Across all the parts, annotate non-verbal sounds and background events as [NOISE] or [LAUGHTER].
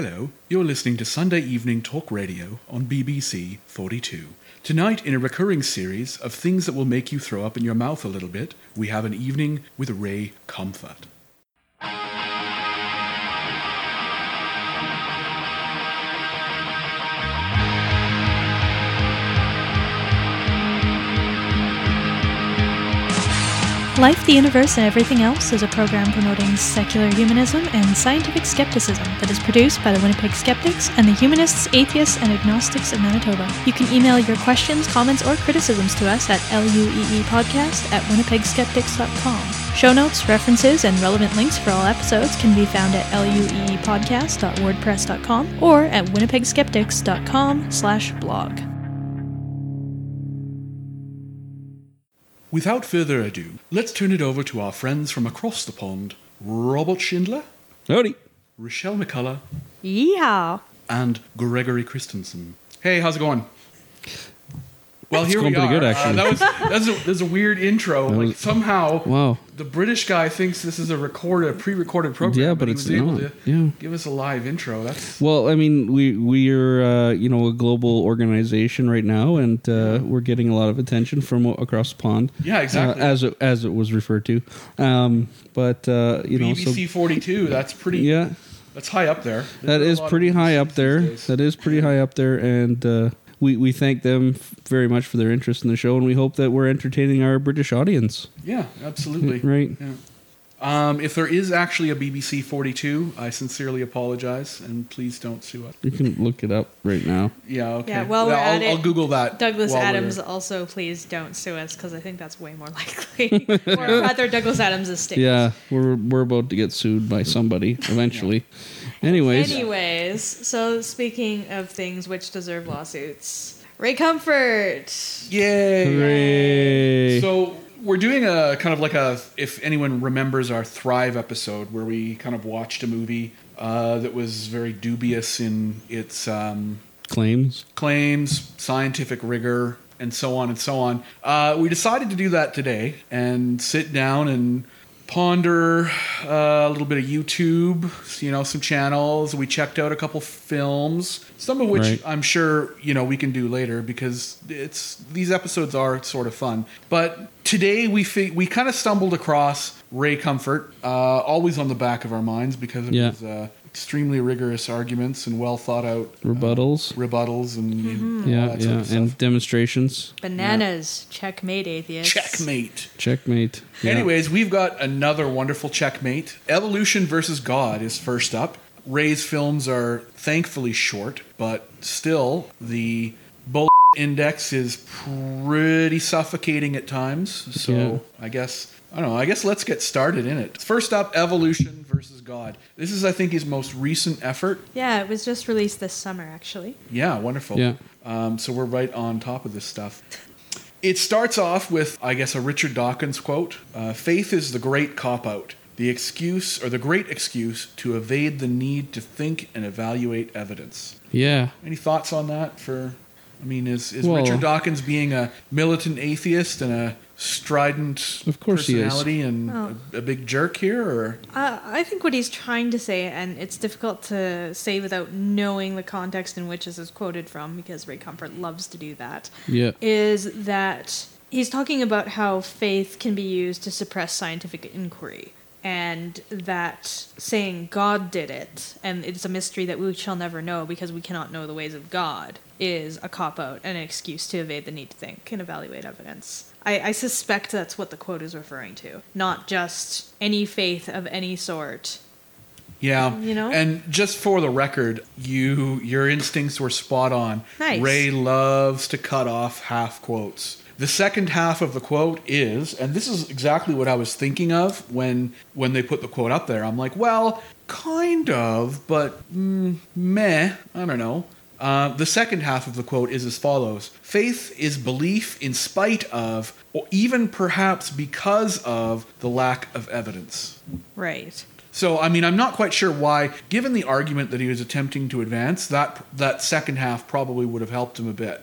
Hello, you're listening to Sunday Evening Talk Radio on BBC 42. Tonight, in a recurring series of things that will make you throw up in your mouth a little bit, we have an evening with Ray Comfort. Life, the Universe, and Everything Else is a program promoting secular humanism and scientific skepticism that is produced by the Winnipeg Skeptics and the Humanists, Atheists, and Agnostics of Manitoba. You can email your questions, comments, or criticisms to us at lueepodcast at winnipegskeptics.com. Show notes, references, and relevant links for all episodes can be found at lueepodcast.wordpress.com or at winnipegskeptics.com slash blog. Without further ado, let's turn it over to our friends from across the pond Robert Shindler, Howdy. Richelle McCullough, Yeehaw! and Gregory Christensen. Hey, how's it going? Well, It's here going we pretty are. good, Uh, actually. that was that's a, that's a weird intro. Like somehow, Wow. The British guy thinks this is a recorded, a pre-recorded program. Yeah, but he it's able not. to Yeah. give us a live intro. That's Well, I mean, we we're uh, you know a global organization right now, and uh, we're getting a lot of attention from across the pond. Yeah, exactly. Uh, as it, as it was referred to, um, but uh, you know, so BBC 42. That's pretty. yeah, that's high up there. that is pretty high up there. days. That is pretty high up there, and uh, we we thank them f- very much for their interest in the show, and we hope that we're entertaining our British audience. Yeah, absolutely. [LAUGHS] Right. Yeah. Um, if there is actually a BBC 42, I sincerely apologize, and please don't sue us. You can look it up right now. Yeah, okay. Yeah, while we're I'll, I'll Google that. Douglas while we're- Adams also please don't sue us because I think that's way more [LAUGHS] likely. [LAUGHS] or rather, Douglas Adams' estate. Yeah, we're we're about to get sued by somebody eventually. Anyways, Anyways, so speaking of things which deserve lawsuits, Ray Comfort. Yay! hooray! So we're doing a kind of like a, if anyone remembers our Thrive episode, where we kind of watched a movie uh, that was very dubious in its um, claims. claims, scientific rigor, and so on and so on. Uh, we decided to do that today and sit down and ponder uh, a little bit of YouTube, you know, some channels. We checked out a couple films, some of which Right. I'm sure you know we can do later because it's these episodes are sort of fun. But today we fi- we kind of stumbled across Ray Comfort, uh, always on the back of our minds because of Yeah. his uh, extremely rigorous arguments and well thought out uh, Rebuttals. rebuttals and Mm-hmm. all Yeah, sort yeah, of stuff. and demonstrations. Bananas. Checkmate, atheists. checkmate. Checkmate. Yeah. Anyways, we've got another wonderful checkmate. Evolution versus God is first up. Ray's films are thankfully short, but still the bull index is pretty suffocating at times. So Yeah. I guess I don't know. I guess let's get started in it. First up, Evolution versus God. This is, I think, his most recent effort. Yeah, it was just released this summer, actually. Yeah, wonderful. Yeah. Um, so we're right on top of this stuff. It starts off with, I guess, a Richard Dawkins quote uh, Faith is the great cop out, the excuse, or the great excuse to evade the need to think and evaluate evidence. Yeah. Any thoughts on that? For, I mean, is, is Well- Richard Dawkins being a militant atheist and a strident Of course he is. personality and Oh. a, a big jerk here? Or Uh, I think what he's trying to say, and it's difficult to say without knowing the context in which this is quoted from, because Ray Comfort loves to do that, Yeah. is that he's talking about how faith can be used to suppress scientific inquiry. And that saying God did it, and it's a mystery that we shall never know because we cannot know the ways of God, is a cop out and an excuse to evade the need to think and evaluate evidence. I, I suspect that's what the quote is referring to, not just any faith of any sort. Yeah, You know? And just for the record, you your instincts were spot on. Nice. Ray loves to cut off half quotes. The second half of the quote is, and this is exactly what I was thinking of when when they put the quote up there. I'm like, well, kind of, but mm, meh. I don't know. Uh, the second half of the quote is as follows Faith is belief in spite of, or even perhaps because of, the lack of evidence. Right. So, I mean, I'm not quite sure why, given the argument that he was attempting to advance, that that second half probably would have helped him a bit.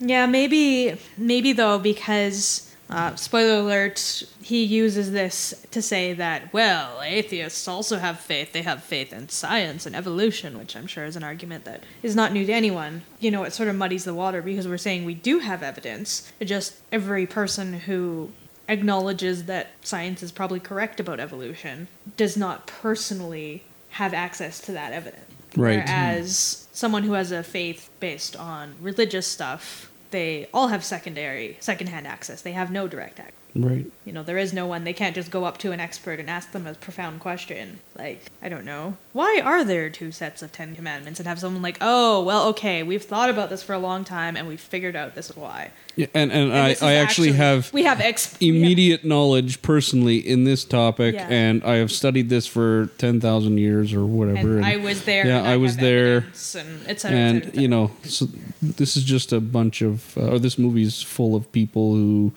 Yeah, maybe maybe though because Uh, spoiler alert, he uses this to say that, well, atheists also have faith. They have faith in science and evolution, which I'm sure is an argument that is not new to anyone. You know, it sort of muddies the water because we're saying we do have evidence. It just every person who acknowledges that science is probably correct about evolution does not personally have access to that evidence. Right. Whereas someone who has a faith based on religious stuff, they all have secondary, secondhand access. They have no direct access. Right. You know, there is no one. They can't just go up to an expert and ask them a profound question. Like, I don't know. Why are there two sets of Ten Commandments? And have someone like, oh, well, okay, we've thought about this for a long time and we've figured out this is why. Yeah, and and, And I, I actually have We have we have- immediate knowledge personally in this topic, Yeah. and I have studied this for ten thousand years or whatever. and I was there. Yeah, and I was there, And, et cetera, et cetera, you know, so this is just a bunch of, uh, or this movie's full of people who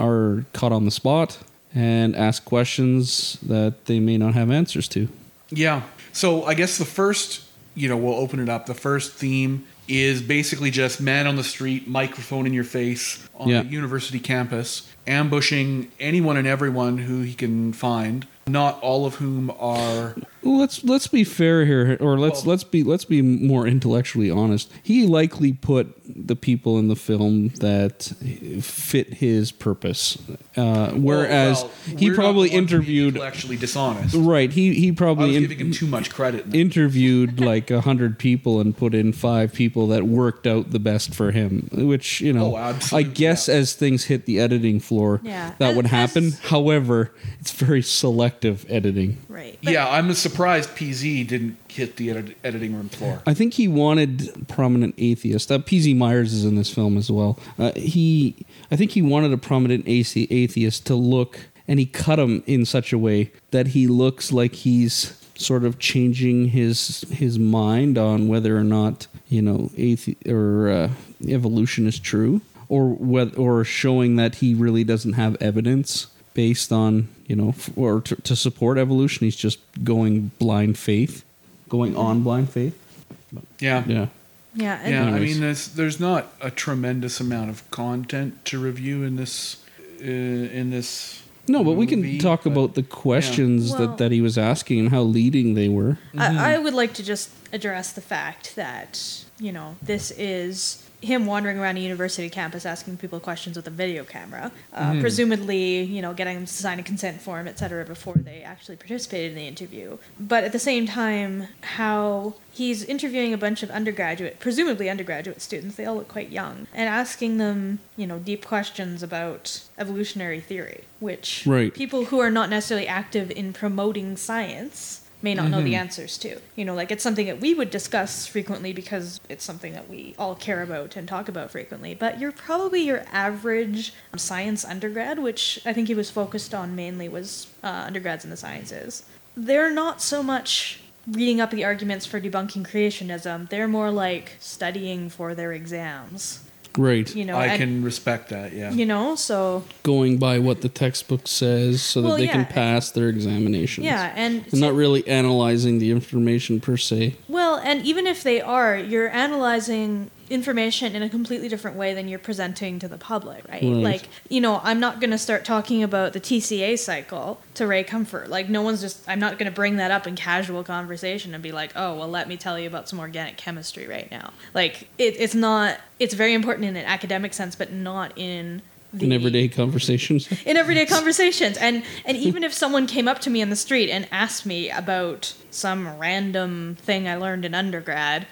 are caught on the spot and ask questions that they may not have answers to. Yeah. So I guess the first, you know, we'll open it up. The first theme is basically just man on the street, microphone in your face on Yeah. a university campus, ambushing anyone and everyone who he can find. Not all of whom are. Well, let's let's be fair here, or let's Well- let's be let's be more intellectually honest. He likely put the people in the film that fit his purpose, uh, whereas Oh, well, he we're probably the interviewed. intellectually dishonest. Right, he he I was probably in- giving him too much credit. in interviewed [LAUGHS] like a hundred people and put in five people that worked out the best for him. Which you know, Oh, I guess yeah. as things hit the editing floor, Yeah. that And would happen. as- However, it's very selective editing. Right. But- yeah, I'm surprised PZ didn't hit the edit- editing room floor. I think he wanted prominent atheist. Uh, PZ Myers is in this film as well. Uh, he, I think he wanted a prominent atheist to look, and he cut him in such a way that he looks like he's sort of changing his his mind on whether or not you know athe- or uh, evolution is true, or whether or showing that he really doesn't have evidence based on you know f- or to, to support evolution. He's just going blind faith, going on blind faith. Yeah. Yeah. yeah. And Yeah, I mean, there's there's not a tremendous amount of content to review in this uh, in this. No, but we can movie, talk but- about the questions Well- that, that he was asking and how leading they were. I, I would like to just address the fact that, you know, this is him wandering around a university campus asking people questions with a video camera, uh, presumably, you know, getting them to sign a consent form, et cetera, before they actually participated in the interview. But at the same time, how he's interviewing a bunch of undergraduate, presumably undergraduate students, they all look quite young, and asking them, you know, deep questions about evolutionary theory, which Right. people who are not necessarily active in promoting science may not know the answers to. You know, like it's something that we would discuss frequently because it's something that we all care about and talk about frequently. But you're probably your average science undergrad, which I think he was focused on mainly was uh, undergrads in the sciences. They're not so much reading up the arguments for debunking creationism. They're more like studying for their exams. Right. You know, I and- can respect that. Yeah. you know, so Going by what the textbook says so that they yeah. can pass their examinations. yeah, and And not really analyzing the information per se. Well, and even if they are, you're analyzing information in a completely different way than you're presenting to the public, right? Like, you know, I'm not going to start talking about the TCA cycle to Ray Comfort. Like, no one's just, I'm not going to bring that up in casual conversation and be like, oh, well, let me tell you about some organic chemistry right now. Like, it, it's not, it's very important in an academic sense, but not in the In everyday conversations. [LAUGHS] in everyday [LAUGHS] conversations and and even if someone came up to me in the street and asked me about some random thing i learned in undergrad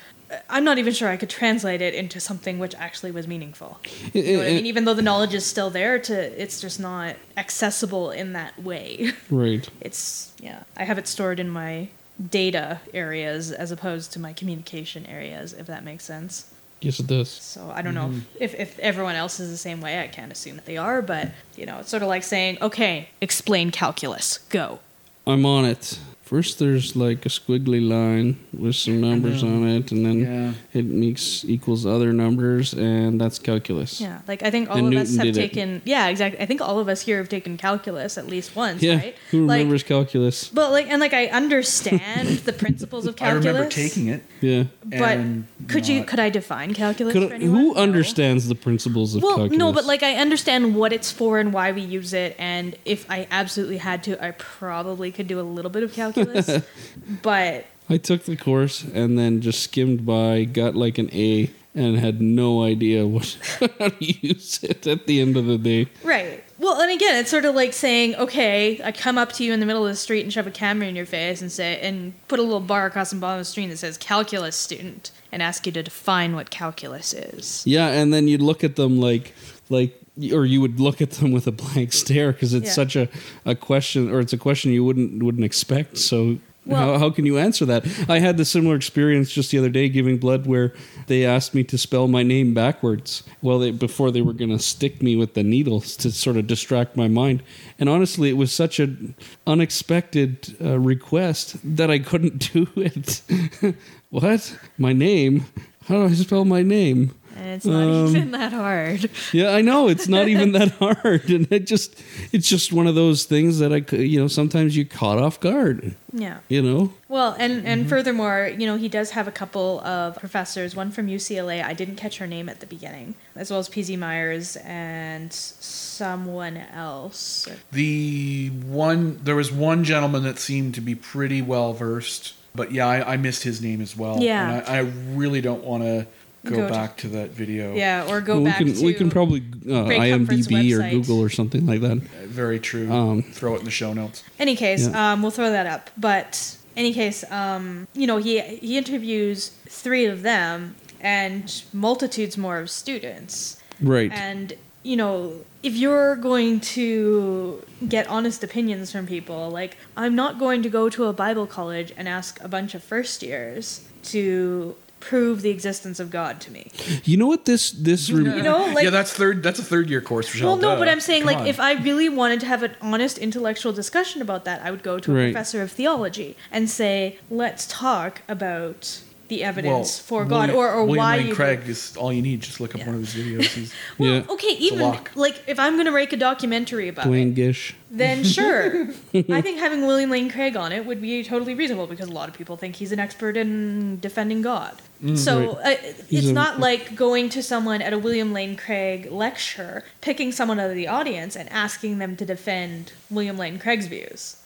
i'm not even sure i could translate it into something which actually was meaningful you know what i mean even though the knowledge is still there to it's just not accessible in that way [LAUGHS] right. it's yeah i have it stored in my data areas as opposed to my communication areas if that makes sense Yes, it does. so I don't know mm-hmm. if, if everyone else is the same way. I can't assume that they are, but you know, it's sort of like saying, "Okay, explain calculus. Go." I'm on it. First, there's like a squiggly line with some numbers on it, and then Yeah. it makes equals other numbers, and that's calculus. Yeah, like I think all And of us have did it. taken. Yeah, exactly. I think all of us here have taken calculus at least once, Yeah. right? Who Like- remembers calculus? But like, and like, I understand the principles of [LAUGHS] calculus. I calculus. remember taking it. Yeah. But and could you could I define calculus? Could, for anyone? who No. understands the principles of Well, calculus? no, but like I understand what it's for and why we use it, and if I absolutely had to, I probably could do a little bit of calculus. [LAUGHS] but I took the course and then just skimmed by, got like an A, and had no idea what [LAUGHS] how to use it at the end of the day. right. Well, and again, it's sort of like saying, okay, I come up to you in the middle of the street and shove a camera in your face and say, and put a little bar across the bottom of the screen that says "calculus student" and ask you to define what calculus is. Yeah, and then you'd look at them like, like, or you would look at them with a blank stare because it's Yeah. such a, a question, or it's a question you wouldn't wouldn't expect. So. Well- how, how can you answer that? I had the similar experience just the other day giving blood where they asked me to spell my name backwards. Well, they, before they were going to stick me with the needles to sort of distract my mind. And honestly, it was such an unexpected uh, request that I couldn't [LAUGHS] do it. [LAUGHS] what? My name? How do I spell my name? And it's not Um, even that hard. Yeah, I know it's not [LAUGHS] even that hard, and it just it's just one of those things that I you know sometimes you caught off guard. Yeah. You know, Well, and and Mm-hmm. furthermore, you know, he does have a couple of professors. One from UCLA. I didn't catch her name at the beginning, as well as PZ Myers and someone else. The one there was one gentleman that seemed to be pretty well versed, but yeah, I, I missed his name as well. Yeah. and I, I really don't want to go, Go back to that video. Yeah, or go we back can to we can probably uh, IMDb or. Google or something like that. very true. Um, Throw it in the show notes. Any case, Yeah. um, we'll throw that up. But any case, um, you know, he he interviews three of them and multitudes more of students. Right. And you know, if you're going to get honest opinions from people, like I'm not going to go to a Bible college and ask a bunch of first years to prove the existence of God to me. you know what this this rem- You know, like yeah, that's third. That's a third year course. For sure. Well, no, duh. but I'm saying Come like on. if I really wanted to have an honest intellectual discussion about that, I would go to a Right. professor of theology and say, "Let's talk about the evidence for God, William- or or William why Lane you." Craig is all you need. Just look up Yeah. one of his videos. [LAUGHS] He's, well, Yeah. okay, even like if I'm going to make a documentary about Duane it, Gish. then sure. [LAUGHS] I think having William Lane Craig on it would be totally reasonable because a lot of people think he's an expert in defending God. so uh, it's a- not like going to someone at a William Lane Craig lecture, picking someone out of the audience and asking them to defend William Lane Craig's views.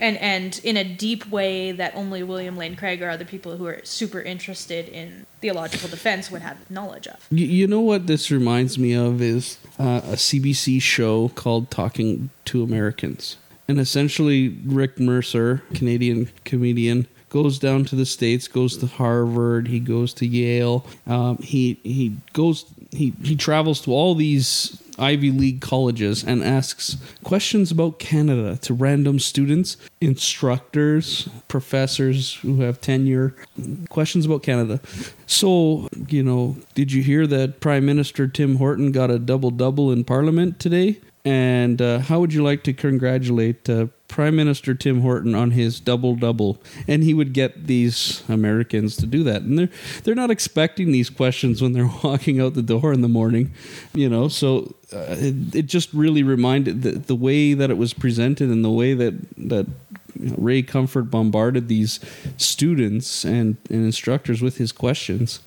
And and in a deep way that only William Lane Craig or other people who are super interested in theological defense would have knowledge of. You, you know what this reminds me of is uh, a CBC show called Talking to Americans. And essentially, Rick Mercer, Canadian comedian, goes down to the states, goes to Harvard, he goes to Yale, um, he he goes he he travels to all these Ivy League colleges and asks questions about Canada to random students, instructors, professors who have tenure, questions about Canada. So, you know, did you hear that Prime Minister Tim Horton got a double double in Parliament today? And uh, how would you like to congratulate uh, Prime Minister Tim Horton on his double double? And he would get these Americans to do that, and they're they're not expecting these questions when they're [LAUGHS] walking out the door in the morning, you know. So uh, it, it just really reminded the, the way that it was presented and the way that that you know, Ray Comfort bombarded these students and, and instructors with his questions.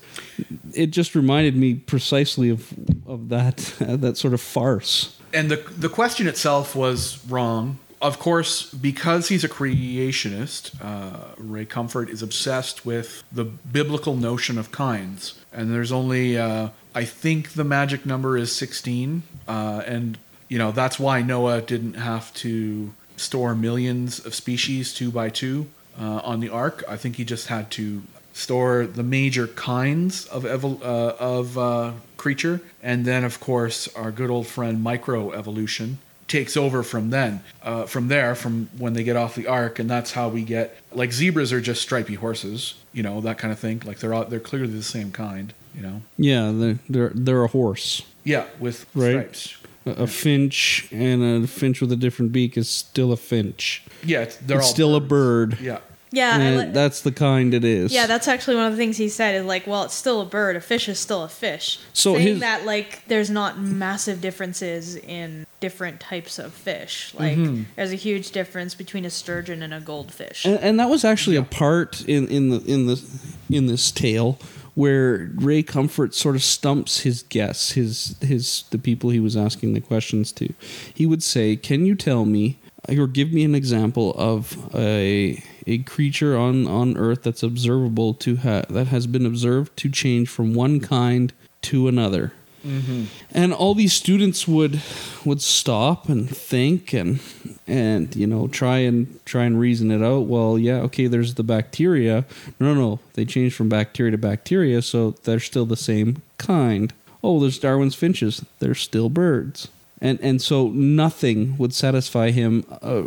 It just reminded me precisely of of that [LAUGHS] that sort of farce. and the the question itself was wrong. Of course, because he's a creationist, uh, Ray Comfort is obsessed with the biblical notion of kinds. And there's only, uh, I think the magic number is 16. Uh, and, you know, that's why Noah didn't have to store millions of species two by two uh, on the ark. I think he just had to store the major kinds of evol- uh, of uh, creature, and then of course our good old friend microevolution takes over from then. Uh, from there, from when they get off the ark, and that's how we get like zebras are just stripy horses, you know that kind of thing. Like they're all, they're clearly the same kind, you know. Yeah, they're they're, they're a horse. Yeah, with Right. stripes. A, a finch and a finch with a different beak is still a finch. Yeah, it's, they're it's all still birds. a bird. Yeah. Yeah, And li- that's the kind it is. yeah, that's actually one of the things he said is like, well, it's still a bird. A fish is still a fish. So saying his- that like there's not massive differences in different types of fish. Like Mm-hmm. there's a huge difference between a sturgeon and a goldfish. and, and that was actually a part in in the in the in this tale where Ray Comfort sort of stumps his guests, his his the people he was asking the questions to. He would say, "Can you tell me or give me an example of a a creature on on Earth that's observable to ha- that has been observed to change from one kind to another?" Mm-hmm. and all these students would would stop and think and and you know try and try and reason it out. Well yeah okay there's the bacteria. No no they changed from bacteria to bacteria so they're still the same kind. Oh there's darwin's finches. They're still birds and and so nothing would satisfy him uh,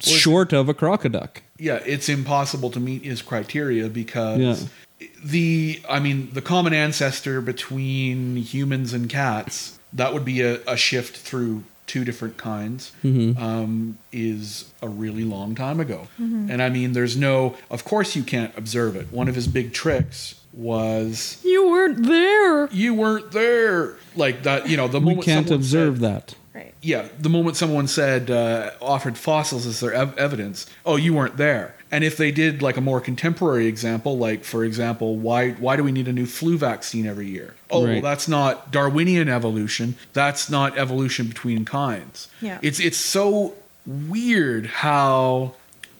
short of a crocoduck yeah, it's impossible to meet his criteria because Yeah. the I mean the common ancestor between humans and cats that would be a, a shift through two different kinds Mm-hmm. um, is a really long time ago and I mean there's no of course you can't observe it one of his big tricks was you weren't there. you weren't there like that you know the we moment can't observe said- that Right. yeah, the moment someone said uh, offered fossils as their ev- evidence, oh, you weren't there. And if they did like a more contemporary example, like for example, why why do we need a new flu vaccine every year? Oh, well, that's not Darwinian evolution. That's not evolution between kinds. Yeah. it's it's so weird how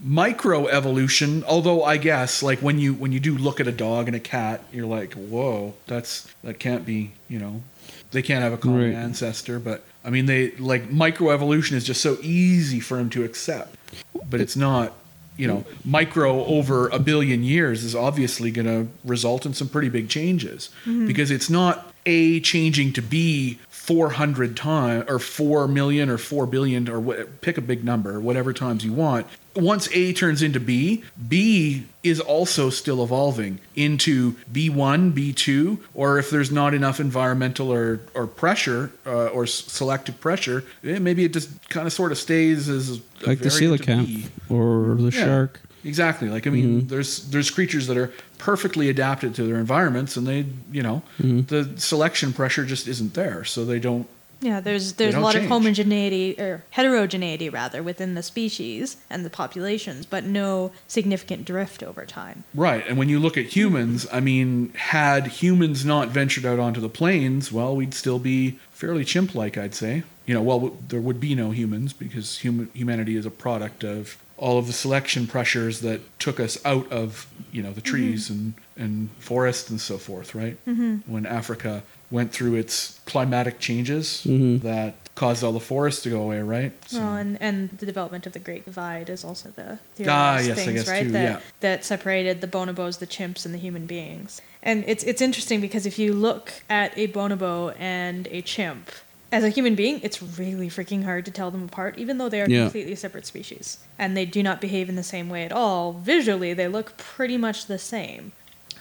microevolution although i guess like when you when you do look at a dog and a cat you're like whoa that's that can't be you know they can't have a common Right. ancestor but i mean they like microevolution is just so easy for him to accept but it's not you know micro over a billion years is obviously going to result in some pretty big changes mm-hmm. because it's not a changing to b 400 times or 4 million or 4 billion or what, pick a big number whatever times you want once a turns into b b is also still evolving into b1 b2 or if there's not enough environmental or, or pressure uh, or s- selective pressure eh, maybe it just kind of sort of stays as a like the coelacanth or the Yeah. shark Exactly. Like I mean, there's there's creatures that are perfectly adapted to their environments, and they you know the selection pressure just isn't there, so they don't. Yeah, there's there's a lot change. of homogeneity or heterogeneity rather within the species and the populations, but no significant drift over time. Right. And when you look at humans, I mean, had humans not ventured out onto the plains, well, we'd still be fairly chimp-like, I'd say. You know, well, w- there would be no humans because human humanity is a product of all of the selection pressures that took us out of you know the trees and and forests and so forth. Right. Mm-hmm. When Africa went through its climatic changes that caused all the forests to go away. Right. So- Well, and, and the development of the Great Divide is also the Ah, theorized yes, I things, guess right? too, that yeah. that separated the bonobos, the chimps, and the human beings. And it's it's interesting because if you look at a bonobo and a chimp, as a human being, it's really freaking hard to tell them apart, even though they are Yeah. completely separate species. And they do not behave in the same way at all. Visually, they look pretty much the same.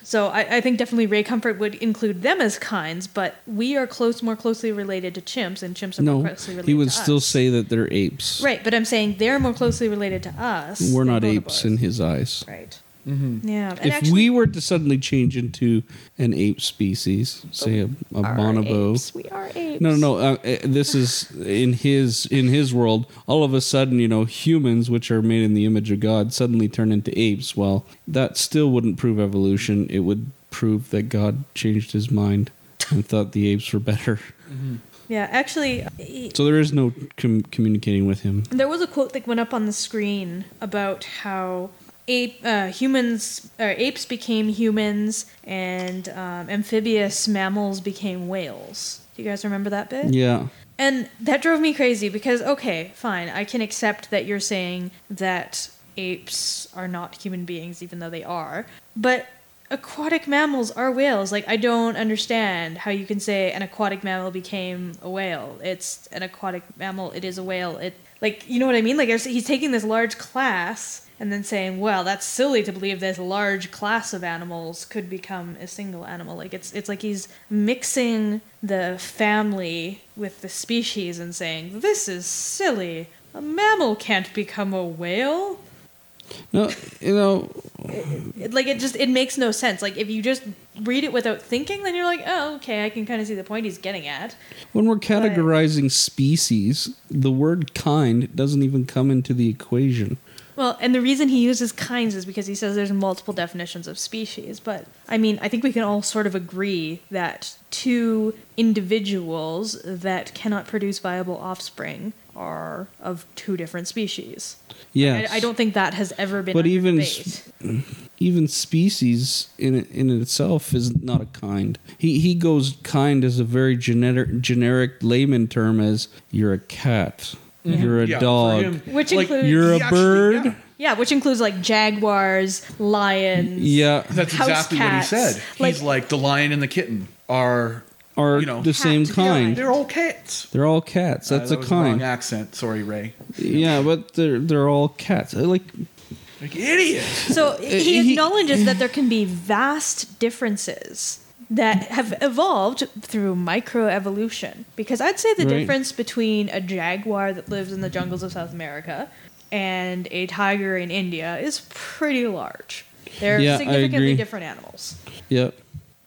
So I, I think definitely Ray Comfort would include them as kinds, but we are close, more closely related to chimps, and chimps are more closely related he would still us. say that they're apes Right, but I'm saying they're more closely related to us. we're not apes bonobos. in his eyes Right. Mm-hmm. Yeah. If actually, we were to suddenly change into an ape species, say a, a are bonobo. apes. We are apes. No, no, no. Uh, uh, this is in his in his world. All of a sudden, you know, humans, which are made in the image of God, suddenly turn into apes. Well, that still wouldn't prove evolution. It would prove that God changed his mind and thought the apes were better. Yeah, actually, So there is no com- communicating with him. there was a quote that went up on the screen about how ape uh, humans or apes became humans and um, amphibious mammals became whales. Do you guys remember that bit? Yeah. And that drove me crazy because, okay, fine, I can accept that you're saying that apes are not human beings, even though they are. But aquatic mammals are whales. Like I don't understand how you can say an aquatic mammal became a whale. It's an aquatic mammal. It is a whale. It like you know what I mean? Like he's taking this large class and then saying, "Well, that's silly to believe this large class of animals could become a single animal." Like it's it's like he's mixing the family with the species and saying, "This is silly. A mammal can't become a whale." No, you know, it, like it just it makes no sense like if you just read it without thinking then you're like oh okay i can kind of see the point he's getting at when we're categorizing species, the word kind doesn't even come into the equation. Well and the reason he uses kinds is because he says there's multiple definitions of species but i mean i think we can all sort of agree that two individuals that cannot produce viable offspring are of two different species Yes. I, I don't think that has ever been But even debate. [CLEARS THROAT] even species in in itself is not a kind. He he goes kind as a very generic generic layman term as you're a cat, you're a Yeah, for dog, him, Which like, includes- you're he a actually- bird. yeah. yeah which includes like jaguars lions Yeah, That's House exactly what he cats. said. He's Like- like the lion and the kitten are are you know, the same Cat. kind. they're all cats. They're all cats. Uh, That's that a was the wrong kind. accent. Sorry, Ray. Yeah, but they're they're all cats. I Like Like idiot. So [LAUGHS] he he- acknowledges that there can be vast differences that have evolved through microevolution. Because I'd say the Right. difference between a jaguar that lives in the jungles of South America and a tiger in India is pretty large. They're Yeah, significantly different animals. yeah,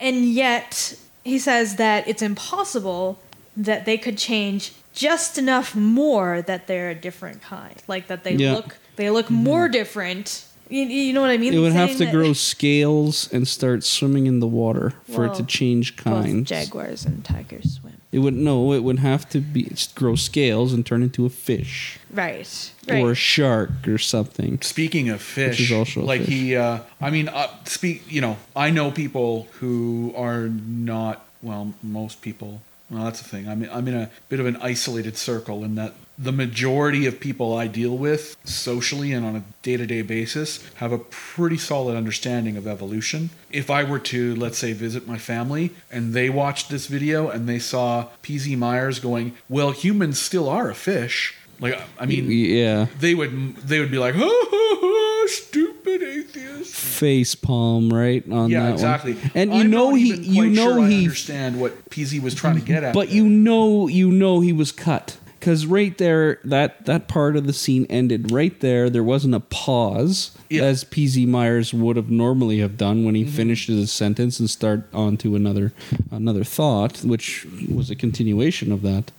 And yet, he says that it's impossible that they could change just enough more that they're a different kind. Like that they Yeah. look they look mm-hmm. more different. You, you know what I mean? it would have to that grow scales and start swimming in the water for it to Well, change both kinds. jaguars and tigers swim. It would no. It would have to be grow scales and turn into a fish Right. Right. or a shark or something. Speaking of fish, is also a like fish. he, uh, I mean, uh, speak. You know, I know people who are not. Well, most people. Well, that's the thing. I'm I'm in a bit of an isolated circle in that the majority of people I deal with socially and on a day-to-day basis have a pretty solid understanding of evolution. If I were to, let's say, visit my family and they watched this video and they saw PZ Myers going, "Well, humans still are a fish." Like, I mean, Yeah, they would they would be like, ha, ha, ha, stupid atheist. face palm right on Yeah, that exactly. one. And you I'm know he, you know sure he, understand what PZ was trying to get at. but there. you know you know he was cut because right there that that part of the scene ended right there. There wasn't a pause Yeah. as PZ Myers would have normally have done when he Mm-hmm. finished his sentence and start on to another another thought, which was a continuation of that.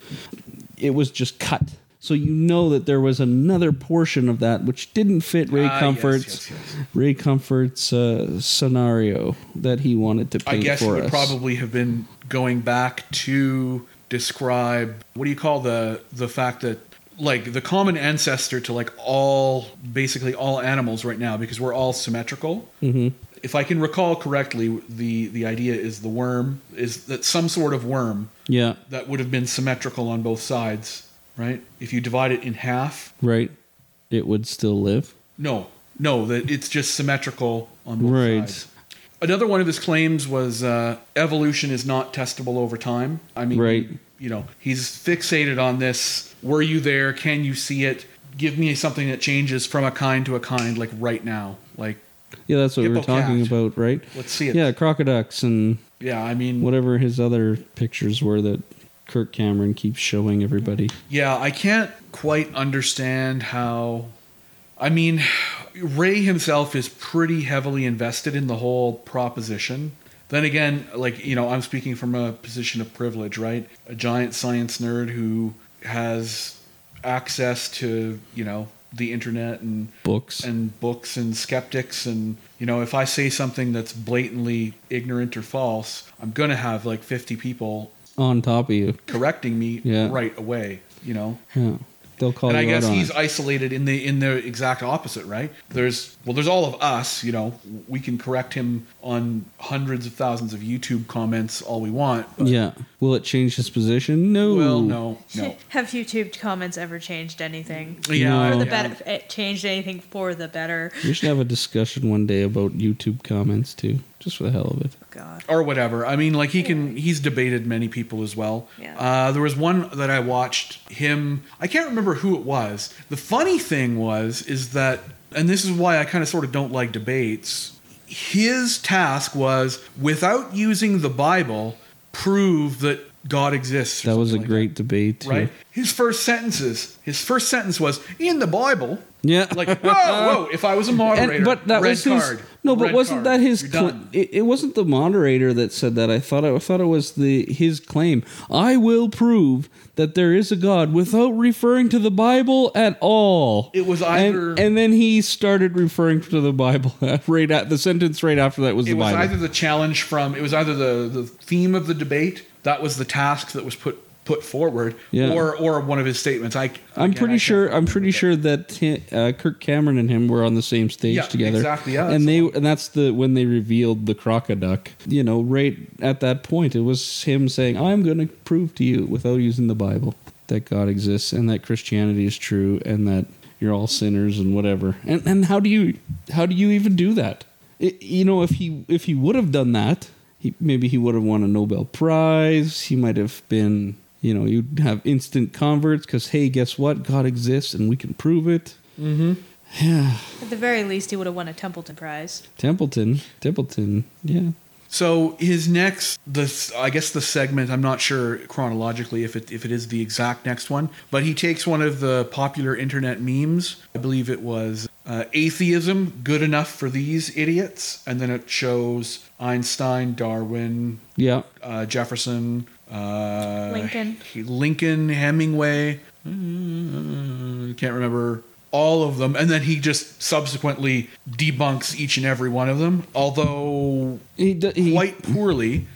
It was just cut. So you know that there was another portion of that which didn't fit Ray Ah, Comfort's yes, yes. Ray Comfort's uh, scenario that he wanted to I guess it would us. probably have been going back to describe what do you call the the fact that like the common ancestor to like all basically all animals right now because we're all symmetrical. Mhm. If I can recall correctly, the the idea is the worm is that some sort of worm yeah, that would have been symmetrical on both sides, right? If you divide it in half, right. It would still live. no, no, that it's just symmetrical on both Right. sides. Another one of his claims was uh, evolution is not testable over time. I mean, Right. you know, he's fixated on this. Were you there? Can you see it? Give me something that changes from a kind to a kind, like right now. Like, Yeah, that's what we were talking about, right? let's see it. Yeah, crocoducks and yeah. I mean, whatever his other pictures were that Kirk Cameron keeps showing everybody. Yeah, I can't quite understand how. I mean, Ray himself is pretty heavily invested in the whole proposition. Then again, like, you know, I'm speaking from a position of privilege, right? A giant science nerd who has access to, you know, the internet and Books. and books and skeptics and you know if i say something that's blatantly ignorant or false i'm going to have like 50 people on top of you. correcting me Yeah. right away you know Yeah. They'll call and I you out guess on he's it. isolated in the in the exact opposite, right? There's well, there's all of us. You know, we can correct him on hundreds of thousands of YouTube comments all we want. But, yeah. Will it change his position? No. Well, no, no. Have YouTube comments ever changed anything? Yeah, For the yeah. better, it changed anything for the better. We should have a discussion one day about YouTube comments too, just for the hell of it. God. or whatever. I mean, like he can. He's debated many people as well. Yeah. Uh, there was one that I watched him. I can't remember who it was. The funny thing was is that, and this is why I kind of sort of don't like debates. His task was, without using the Bible, prove that God exists. That was a like great debate. too. right? His first sentences. His first sentence was in the Bible. Yeah. Like whoa, whoa! If I was a moderator, [LAUGHS] And, but that red was his, card. no, but wasn't card, that his? Cl- it, it wasn't the moderator that said that. I thought it, I thought it was the his claim. I will prove that there is a God without referring to the Bible at all. It was And- either- and, then he started referring to the Bible [LAUGHS] right at the sentence right after that was it was Bible. either the challenge from it was either the the theme of the debate that was the task that was put put forward Yeah. or or one of his statements i I'm again, I pretty can't sure. I'm pretty but- sure that uh, Kirk Cameron and him were on the same stage Yeah, together. exactly, yeah, and they and that's the when they revealed the crocoduck. You know, right at that point, it was him saying, "I'm going to prove to you, without using the Bible, that God exists and that Christianity is true and that you're all sinners and whatever." And and how do you how do you even do that? It, you know, if he if he would have done that, he, maybe he would have won a Nobel Prize. He might have been, you know, you'd have instant converts because, hey, guess what? God exists and we can prove it. Mm-hmm. Yeah. At the very least, he would have won a Templeton Prize. Templeton. Templeton. Yeah. so his next this i guess the segment i'm not sure chronologically if it if it is the exact next one but he takes one of the popular internet memes i believe it was uh, atheism good enough for these idiots and then it shows einstein darwin Yeah. uh, Jefferson, uh, Lincoln. Lincoln, Hemingway. mm, Can't remember all of them, and then he just subsequently debunks each and every one of them, although He, d- he, quite poorly.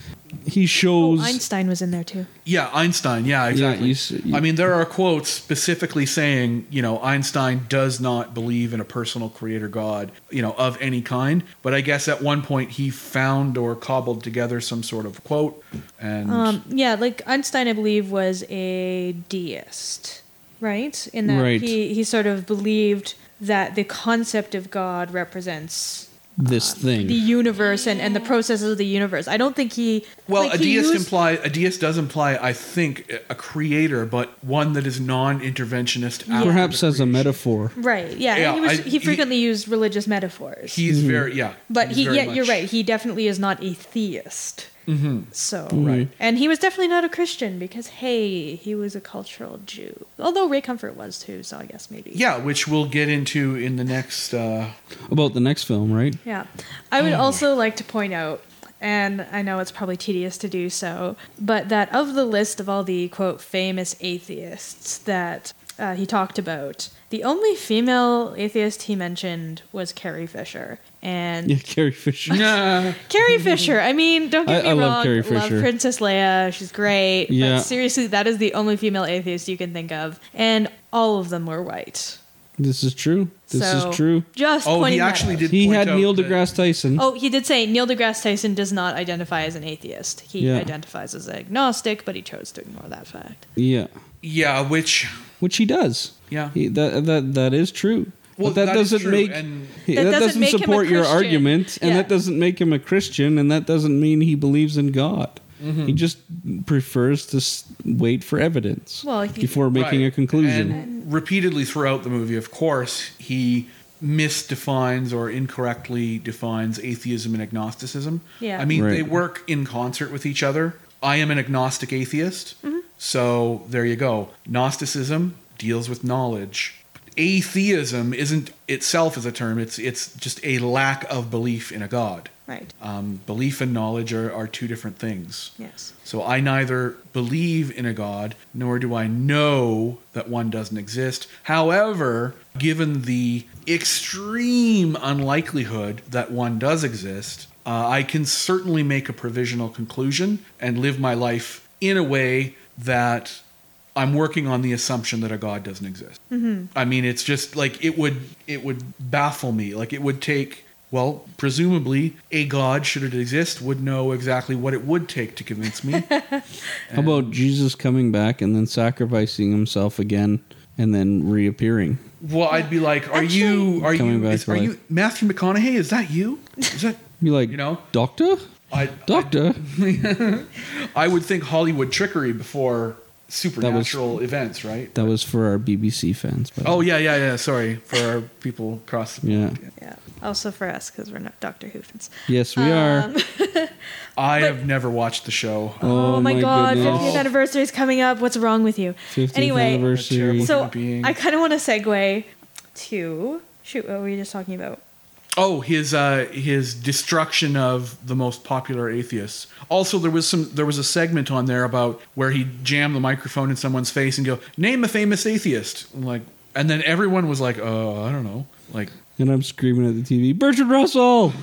He Oh, shows. Einstein was in there too. Yeah, Einstein. Yeah, exactly. you you- I mean, there are quotes specifically saying, you know, Einstein does not believe in a personal creator God, you know, of any kind. But I guess at one point he found or cobbled together some sort of quote, and Um, yeah, like Einstein, I believe, was a deist, right? In that Right. he he sort of believed that the concept of God represents this uh, thing. the universe and, and the processes of the universe. I don't think he. Well, like, a he deist used- imply a deist does imply, I think, a creator, but one that is non-interventionist. after Perhaps as a metaphor. Right. Yeah. Yeah, he was. I- he he- frequently used religious metaphors. He's mm-hmm. very yeah. but he's he. very Yeah, you're right. He definitely is not a theist. Mm-hmm. So Right. and he was definitely not a Christian because hey, he was a cultural Jew. Although Ray Comfort was too, so I guess maybe. Yeah, which we'll get into in the next. Uh, About the next film, right? Yeah. I would also like to point out, and I know it's probably tedious to do so, but that of the list of all the quote famous atheists that uh, he talked about, the only female atheist he mentioned was Carrie Fisher. And Yeah, [LAUGHS] Carrie Fisher. nah. [LAUGHS] Carrie Fisher, I mean, don't get I- me I wrong. love Carrie Love Fisher. Princess Leia. She's great. Yeah. But seriously, that is the only female atheist you can think of. And all of them were white. This is true. This so, is true. Just Oh, pointing he that actually out. did. He point had out Neil that- deGrasse Tyson. Oh, he did say Neil deGrasse Tyson does not identify as an atheist. He Yeah. identifies as agnostic, but he chose to ignore that fact. Yeah, Yeah, which which he does. Yeah. he, that that that is true. Well, but that, that is doesn't true, make and- [LAUGHS] That that, doesn't doesn't, make him a support your Christian. argument, and Yeah. that doesn't make him a Christian, and that doesn't mean he believes in God. Mm-hmm. He just prefers to wait for evidence Well, he- before making Right. a conclusion. And repeatedly throughout the movie, of course, he misdefines or incorrectly defines atheism and agnosticism. Yeah. I mean, Right. they work in concert with each other. I am an agnostic atheist. So there you go. Gnosticism deals with knowledge. Atheism isn't itself as a term, it's it's just a lack of belief in a god. Right. Um, belief and knowledge are, are two different things. Yes. So I neither believe in a God nor do I know that one doesn't exist. However, given the extreme unlikelihood that one does exist, uh, I can certainly make a provisional conclusion and live my life in a way that I'm working on the assumption that a God doesn't exist. Mm-hmm. I mean, it's just like it would it would baffle me. Like it would take. Well, presumably, a God, should it exist, would know exactly what it would take to convince me. [LAUGHS] How about Jesus coming back and then sacrificing himself again and then reappearing? Well, I'd be like, "Are you? Are you? back Is, are life. you Matthew McConaughey? Is that you? Is that [LAUGHS] Be like, You know? doctor, I? doctor. [LAUGHS] I would think Hollywood trickery before supernatural events, right? That was for our BBC fans. But Oh yeah, yeah, yeah. Sorry for our people across the Yeah. pond. Yeah. Also for us because we're not Doctor Who fans. yes, we are. Um, [LAUGHS] I have never watched the show. Oh, Oh, my, my god, goodness. 50th anniversary is coming up. What's wrong with you? 50th anyway, anniversary. So I kind of want to segue to shoot. What were we just talking about? Oh, his uh, his destruction of the most popular atheists. Also, there was some there was a segment on there about where he jammed the microphone in someone's face and go, "Name a famous atheist." I'm like, and then everyone was like, "Oh, I don't know." Like and I'm screaming at the TV, Bertrand Russell,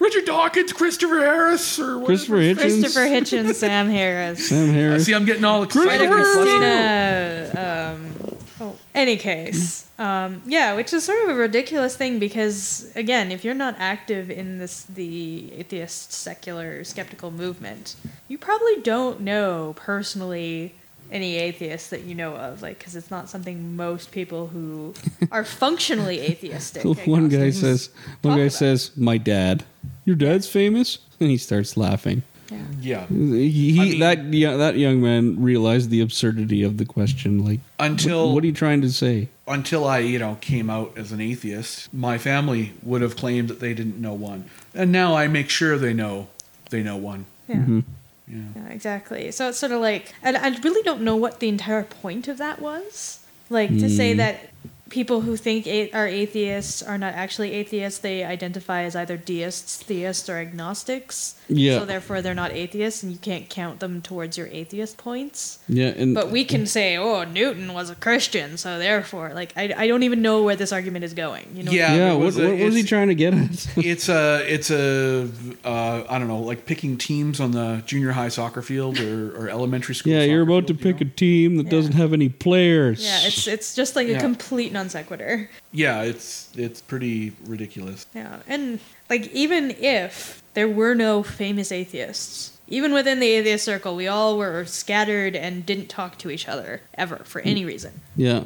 Richard Dawkins, Christopher Harris, or. Christopher Hitchens, Christopher Hitchens, Sam Harris, Sam Uh, Harris. See, I'm getting all excited. Frida and flustered. Christina. Um, oh, any case, um, yeah, which is sort of a ridiculous thing because again, if you're not active in this the atheist, secular, skeptical movement, you probably don't know personally any atheists that you know of, like because it's not something most people who are functionally [LAUGHS] atheistic. one guy says, one guy about. says, "My dad, your dad's famous," and he starts laughing. Yeah. Yeah. He, he- I mean- that yeah, that young man realized the absurdity of the question. Like, Until what are you trying to say? until I, you know, came out as an atheist, my family would have claimed that they didn't know one, and now I make sure they know they know one. Yeah. Mm-hmm. Yeah. Yeah, exactly. So it's sort of like, and I really don't know what the entire point of that was. Like to say Hmm. that people who think a- are atheists are not actually atheists; they identify as either deists, theists, or agnostics. Yeah. So therefore, they're not atheists, and you can't count them towards your atheist points. Yeah, and But we can say, "Oh, Newton was a Christian, so therefore, like, I, I don't even know where this argument is going." You know? Yeah. yeah, it what, was what was he trying to get at? [LAUGHS] it's a it's a uh, I don't know like picking teams on the junior high soccer field or, or elementary school. yeah, you're soccer about to field, you pick a team that Yeah. doesn't have any players. Yeah, it's it's just like a complete non sequitur. Yeah, it's it's pretty ridiculous. Yeah, and like even if there were no famous atheists, even within the atheist circle, we all were scattered and didn't talk to each other ever for any reason. yeah.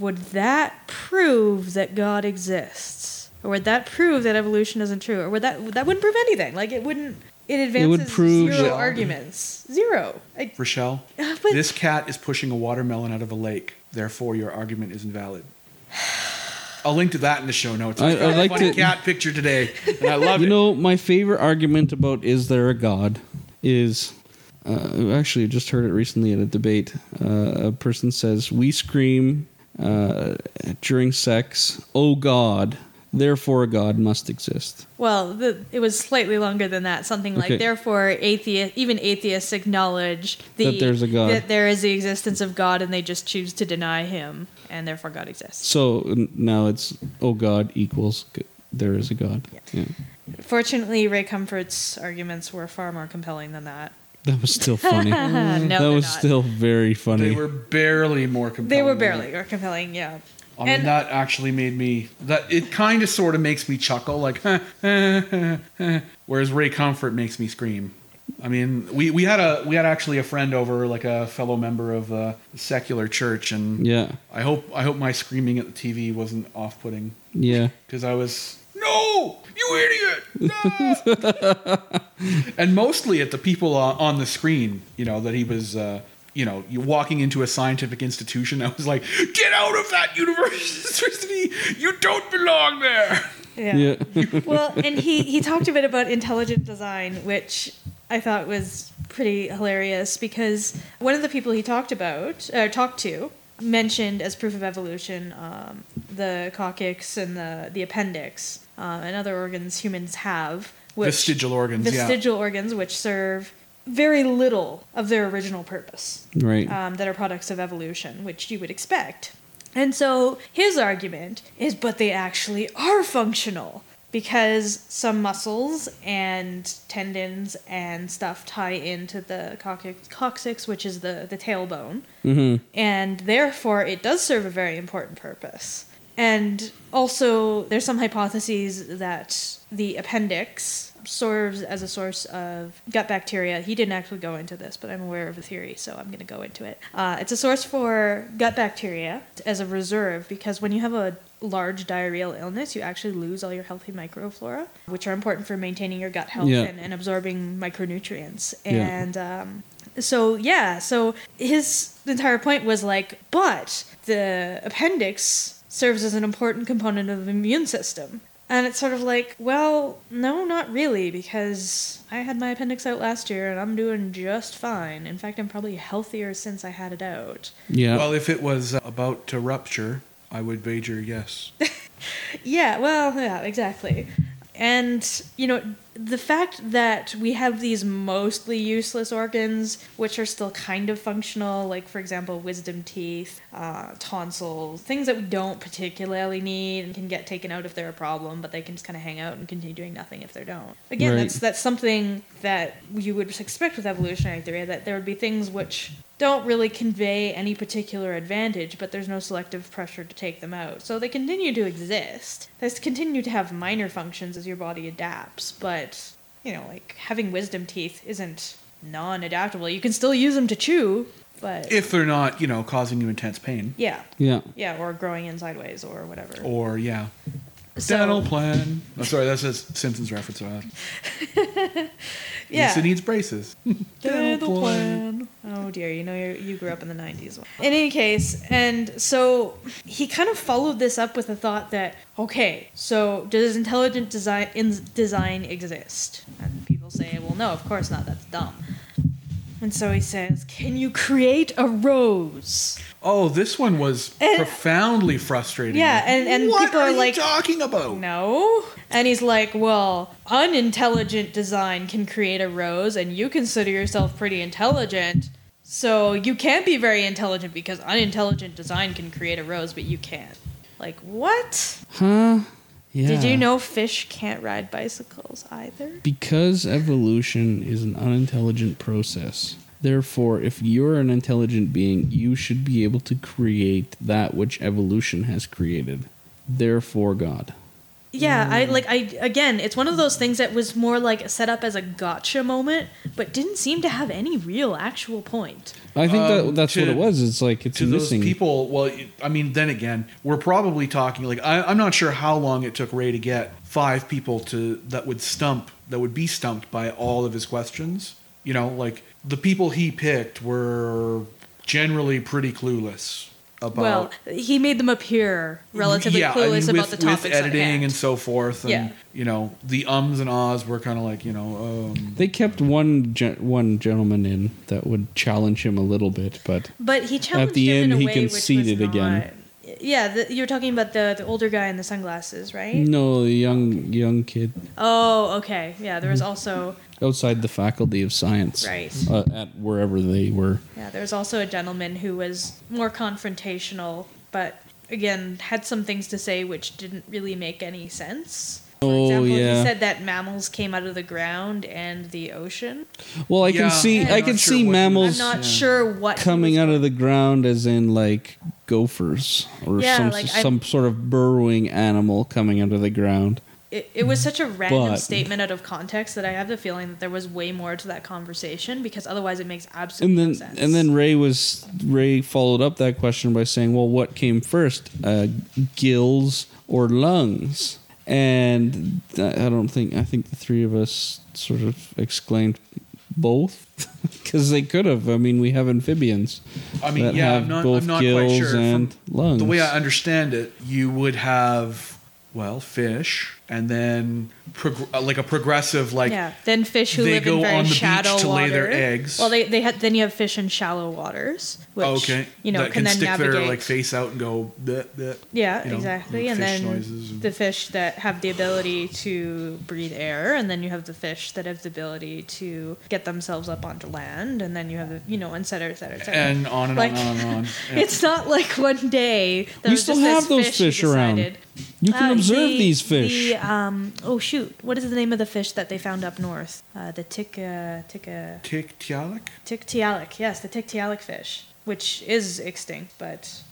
Would that prove that God exists, or would that prove that evolution isn't true, or would that that wouldn't prove anything? Like it wouldn't. It advances would prove zero that- arguments. Zero. I, Richelle, Uh, [LAUGHS] but- this cat is pushing a watermelon out of a lake. Therefore, your argument is invalid. I'll link to that in the show notes. I- I've got I'd a like to- cat picture today, and I love You it. know, my favorite argument about is there a God is uh, actually I just heard it recently at a debate. Uh, a person says, "We scream uh, during sex, oh God, therefore a God must exist." well, the, it was slightly longer than that. Something like, Okay. therefore, atheist, even atheists acknowledge the, That there's a God. that there is the existence of God, and they just choose to deny Him, and therefore God exists. So now it's oh God equals there is a God. Yeah. Fortunately, Ray Comfort's arguments were far more compelling than that. That was still funny. [LAUGHS] no, that they're was not. still very funny. They were barely more compelling. They were barely more compelling, yeah. I mean, And- that actually made me. That it kind of sort of makes me chuckle, like, [LAUGHS] whereas Ray Comfort makes me scream. I mean, we, we had a we had actually a friend over, like a fellow member of a secular church, and yeah, I hope I hope my screaming at the TV wasn't off putting yeah. because I was no, you idiot, no, [LAUGHS] and mostly at the people on, on the screen, you know, that he was. Uh, you know, you walking into a scientific institution, I was like, "Get out of that university! [LAUGHS] You don't belong there." Yeah. Yeah. [LAUGHS] well, and he, he talked a bit about intelligent design, which I thought was pretty hilarious because one of the people he talked about, uh, talked to, mentioned as proof of evolution um, the coccyx and the, the appendix uh, and other organs humans have. Which, Vestigial organs, yeah. Vestigial organs, which serve very little of their original purpose right. um, that are products of evolution, which you would expect. And so his argument is, but they actually are functional. because some muscles and tendons and stuff tie into the coccyx, which is the, the tailbone. Mm-hmm. And therefore, it does serve a very important purpose. And also, there's some hypotheses that the appendix serves as a source of gut bacteria. He didn't actually go into this, but I'm aware of the theory, so I'm going to go into it. Uh, it's a source for gut bacteria as a reserve because when you have a large diarrheal illness, you actually lose all your healthy microflora, which are important for maintaining your gut health Yeah. and, and absorbing micronutrients. Yeah. And um, so, yeah, so his entire point was like, but the appendix serves as an important component of the immune system. And it's sort of like, well, no, not really, because I had my appendix out last year and I'm doing just fine. In fact, I'm probably healthier since I had it out. Yeah. Well, if it was uh, about to rupture, I would wager yes. [LAUGHS] Yeah, well, yeah, exactly. And, you know, the fact that we have these mostly useless organs, which are still kind of functional, like, for example, wisdom teeth, uh, tonsils, things that we don't particularly need and can get taken out if they're a problem, but they can just kind of hang out and continue doing nothing if they don't. Again, Right. that's, that's something that you would expect with evolutionary theory, that there would be things which don't really convey any particular advantage, but there's no selective pressure to take them out. So they continue to exist. They continue to have minor functions as your body adapts, but, you know, like having wisdom teeth isn't non adaptable. You can still use them to chew, but. if they're not, you know, causing you intense pain. yeah. yeah. Yeah, or growing in sideways or whatever. Or, yeah. So- Dental plan. Oh, sorry, that's a Simpsons reference. [LAUGHS] Yeah. Lisa needs braces. [LAUGHS] Dental plan. Oh dear, you know you you grew up in the '90s. In any case, and so he kind of followed this up with the thought that okay, so does intelligent design in design exist? And people say, well, no, of course not. That's dumb. And so he says, can you create a rose? Oh, this one was And- profoundly frustrating. Yeah, and- and what people are you like- talking about? No. And he's like, well, unintelligent design can create a rose, and you consider yourself pretty intelligent. So you can't be very intelligent because unintelligent design can create a rose, but you can't. Like, what? Huh? Yeah. Did you know fish can't ride bicycles either? Because evolution is an unintelligent process. Therefore, if you're an intelligent being, you should be able to create that which evolution has created. Therefore, God. Yeah, I like I again, it's one of those things that was more like set up as a gotcha moment, but didn't seem to have any real actual point. I think Um, that that's to- what it was. It's like it's to missing. those people well i mean then again we're probably talking like I, i'm not sure how long it took ray to get five people to that would stump that would be stumped by all of his questions you know like the people he picked were generally pretty clueless about well, he made them appear relatively yeah, I clueless mean, about with, the topics with at editing hand. and so forth and Yeah. you know the ums and ahs were kind of like you know um, they kept one gen- one gentleman in that would challenge him a little bit, but But he challenged the him in end, a he way conceded which was again. Yeah, the, you were talking about the the older guy in the sunglasses, right? no, the young young kid Oh, okay. Yeah, there was also outside the faculty of science, Right. uh, at wherever they were. yeah, there was also a gentleman who was more confrontational, but again had some things to say which didn't really make any sense. For Oh, example, yeah. he said that mammals came out of the ground and the ocean. Well, I Yeah, can see I'm I can sure see mammals I'm not yeah. sure what coming out of the ground as in like gophers or Yeah, some like, I- some sort of burrowing animal coming out of the ground. It, it was such a random But- statement out of context that I have the feeling that there was way more to that conversation because otherwise it makes absolutely And no then sense. and then Ray was Ray followed up that question by saying, "Well, what came first, uh, gills or lungs?" And I don't think I think the three of us sort of exclaimed both [LAUGHS] because they could have. I mean, we have amphibians. I mean, yeah, I'm not, I'm not gills quite sure. and From lungs. the way I understand it, you would have, well, fish, and then prog- uh, like a progressive like yeah. Then fish who they live go in very on the beach shallow to lay their eggs. Well, they they had then you have fish in shallow waters, which okay you know that can, can, then stick navigate. their like face out and go bleh, bleh, yeah, you know, exactly. And fish then noises and- the fish that have the ability to breathe air, and then you have the fish that have the ability to get themselves up onto land, and then you have the you know, et cetera, et cetera, et cetera. and on and Like, on and on and on [LAUGHS] Yeah. It's not like one day there We was still just this have those fish, fish around. You can Uh, observe the- these fish. The um oh shoot, what is the name of the fish that they found up north? Uh, the tik uh, tik uh, Tiktaalik? tiktaalik. Yes, the tiktaalik fish, which is extinct, but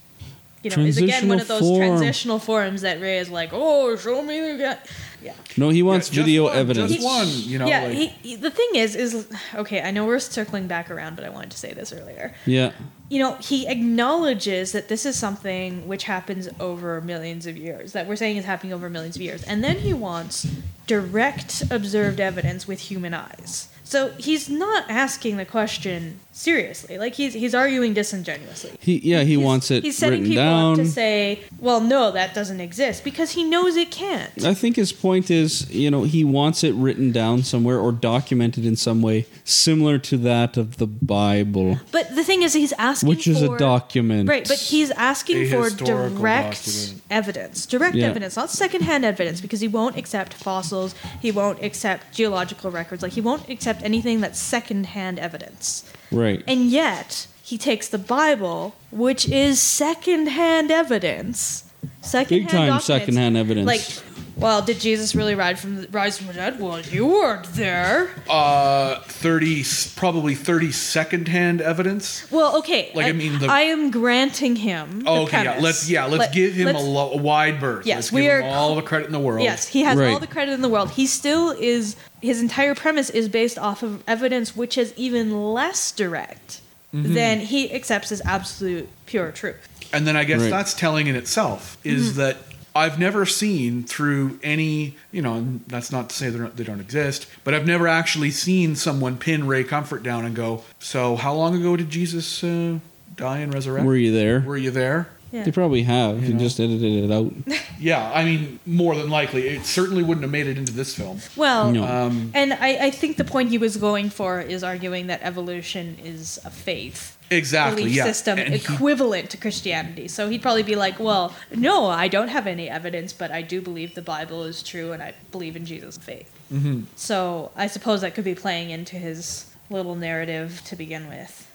you know is again one of those form. transitional forms that Ray is like, oh, show me the guy. Yeah. No, he wants Yeah, just video one, evidence. Just one, you know. yeah, like, he, he- the thing is, is okay. I know we're circling back around, but I wanted to say this earlier. yeah. You know, he acknowledges that this is something which happens over millions of years, that we're saying is happening over millions of years. And then he wants direct observed evidence with human eyes. So he's not asking the question seriously. Like he's he's arguing disingenuously. He yeah, he He's- wants it He's setting written people down. up to say, "Well, no, that doesn't exist," because he knows it can't. I think his point is, you know, he wants it written down somewhere or documented in some way similar to that of the Bible, But the thing is, he's asking which is for, a document. Right, but he's asking A for direct document. evidence. Direct Yeah. evidence, not secondhand evidence, because he won't accept fossils, he won't accept geological records, like he won't accept anything that's secondhand evidence. right. And yet, he takes the Bible, which is secondhand evidence. Secondhand Big time documents. secondhand evidence. Like, well, did Jesus really rise from the, rise from the dead? Well, you weren't there. uh, 30, probably 30 second hand evidence. Well, okay. Like, I mean, the- I am granting him. Oh, okay, yeah. Let's yeah, let's Let- give him let's- a, lo- a wide berth. Yes, let's we give are him all the credit in the world. Yes, he has Right. all the credit in the world. He still is. His entire premise is based off of evidence which is even less direct Mm-hmm. than he accepts as absolute pure truth. And then I guess Right. that's telling in itself is Mm-hmm. that I've never seen through any, you know, and that's not to say not, they don't exist, but I've never actually seen someone pin Ray Comfort down and go, "So how long ago did Jesus uh, die and resurrect? Were you there? Were you there?" Yeah. They probably have. You know. just edited it out. [LAUGHS] Yeah, I mean, more than likely, it certainly wouldn't have made it into this film. Well, No. Um, and I, I think the point he was going for is arguing that evolution is a faith. Exactly, belief yeah. system And he- equivalent to Christianity. So he'd probably be like, "Well, no, I don't have any evidence, but I do believe the Bible is true, and I believe in Jesus' faith." Mhm. So I suppose that could be playing into his little narrative to begin with,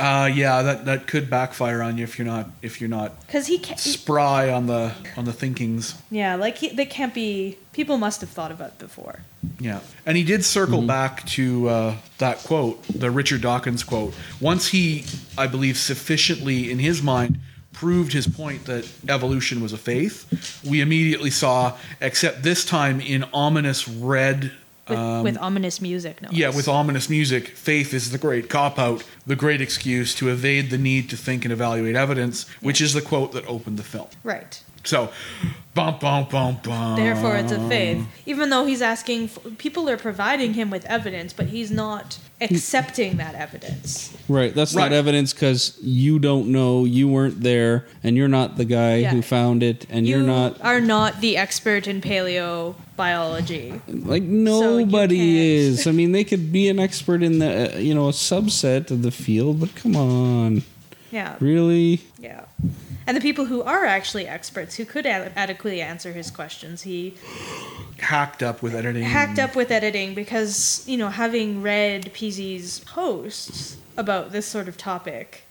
Uh, yeah, that that could backfire on you if you're not if you're not because he can't. spry on the on the thinkings. Yeah, like he, they can't be. People must have thought about it before. Yeah, and he did circle back to uh, that quote, the Richard Dawkins quote. Once he, I believe, sufficiently in his mind proved his point that evolution was a faith, we immediately saw, except this time in ominous red. With, um, with ominous music, no. yeah, with ominous music, faith is the great cop out, the great excuse to evade the need to think and evaluate evidence, which is the quote that opened the film. right. So, bum bum bum bum. Therefore, it's a faith. Even though he's asking, f people are providing him with evidence, but he's not accepting that evidence. Right. That's Right. not evidence because you don't know, you weren't there, and you're not the guy Yeah. who found it, and you you're not are not the expert in paleobiology. like nobody can't- is. I mean, they could be an expert in the uh, you know a subset of the field, but come on, Yeah. really? Yeah. And the people who are actually experts who could ad- adequately answer his questions, he hacked up with editing. hacked up with editing because, you know, having read PZ's posts about this sort of topic,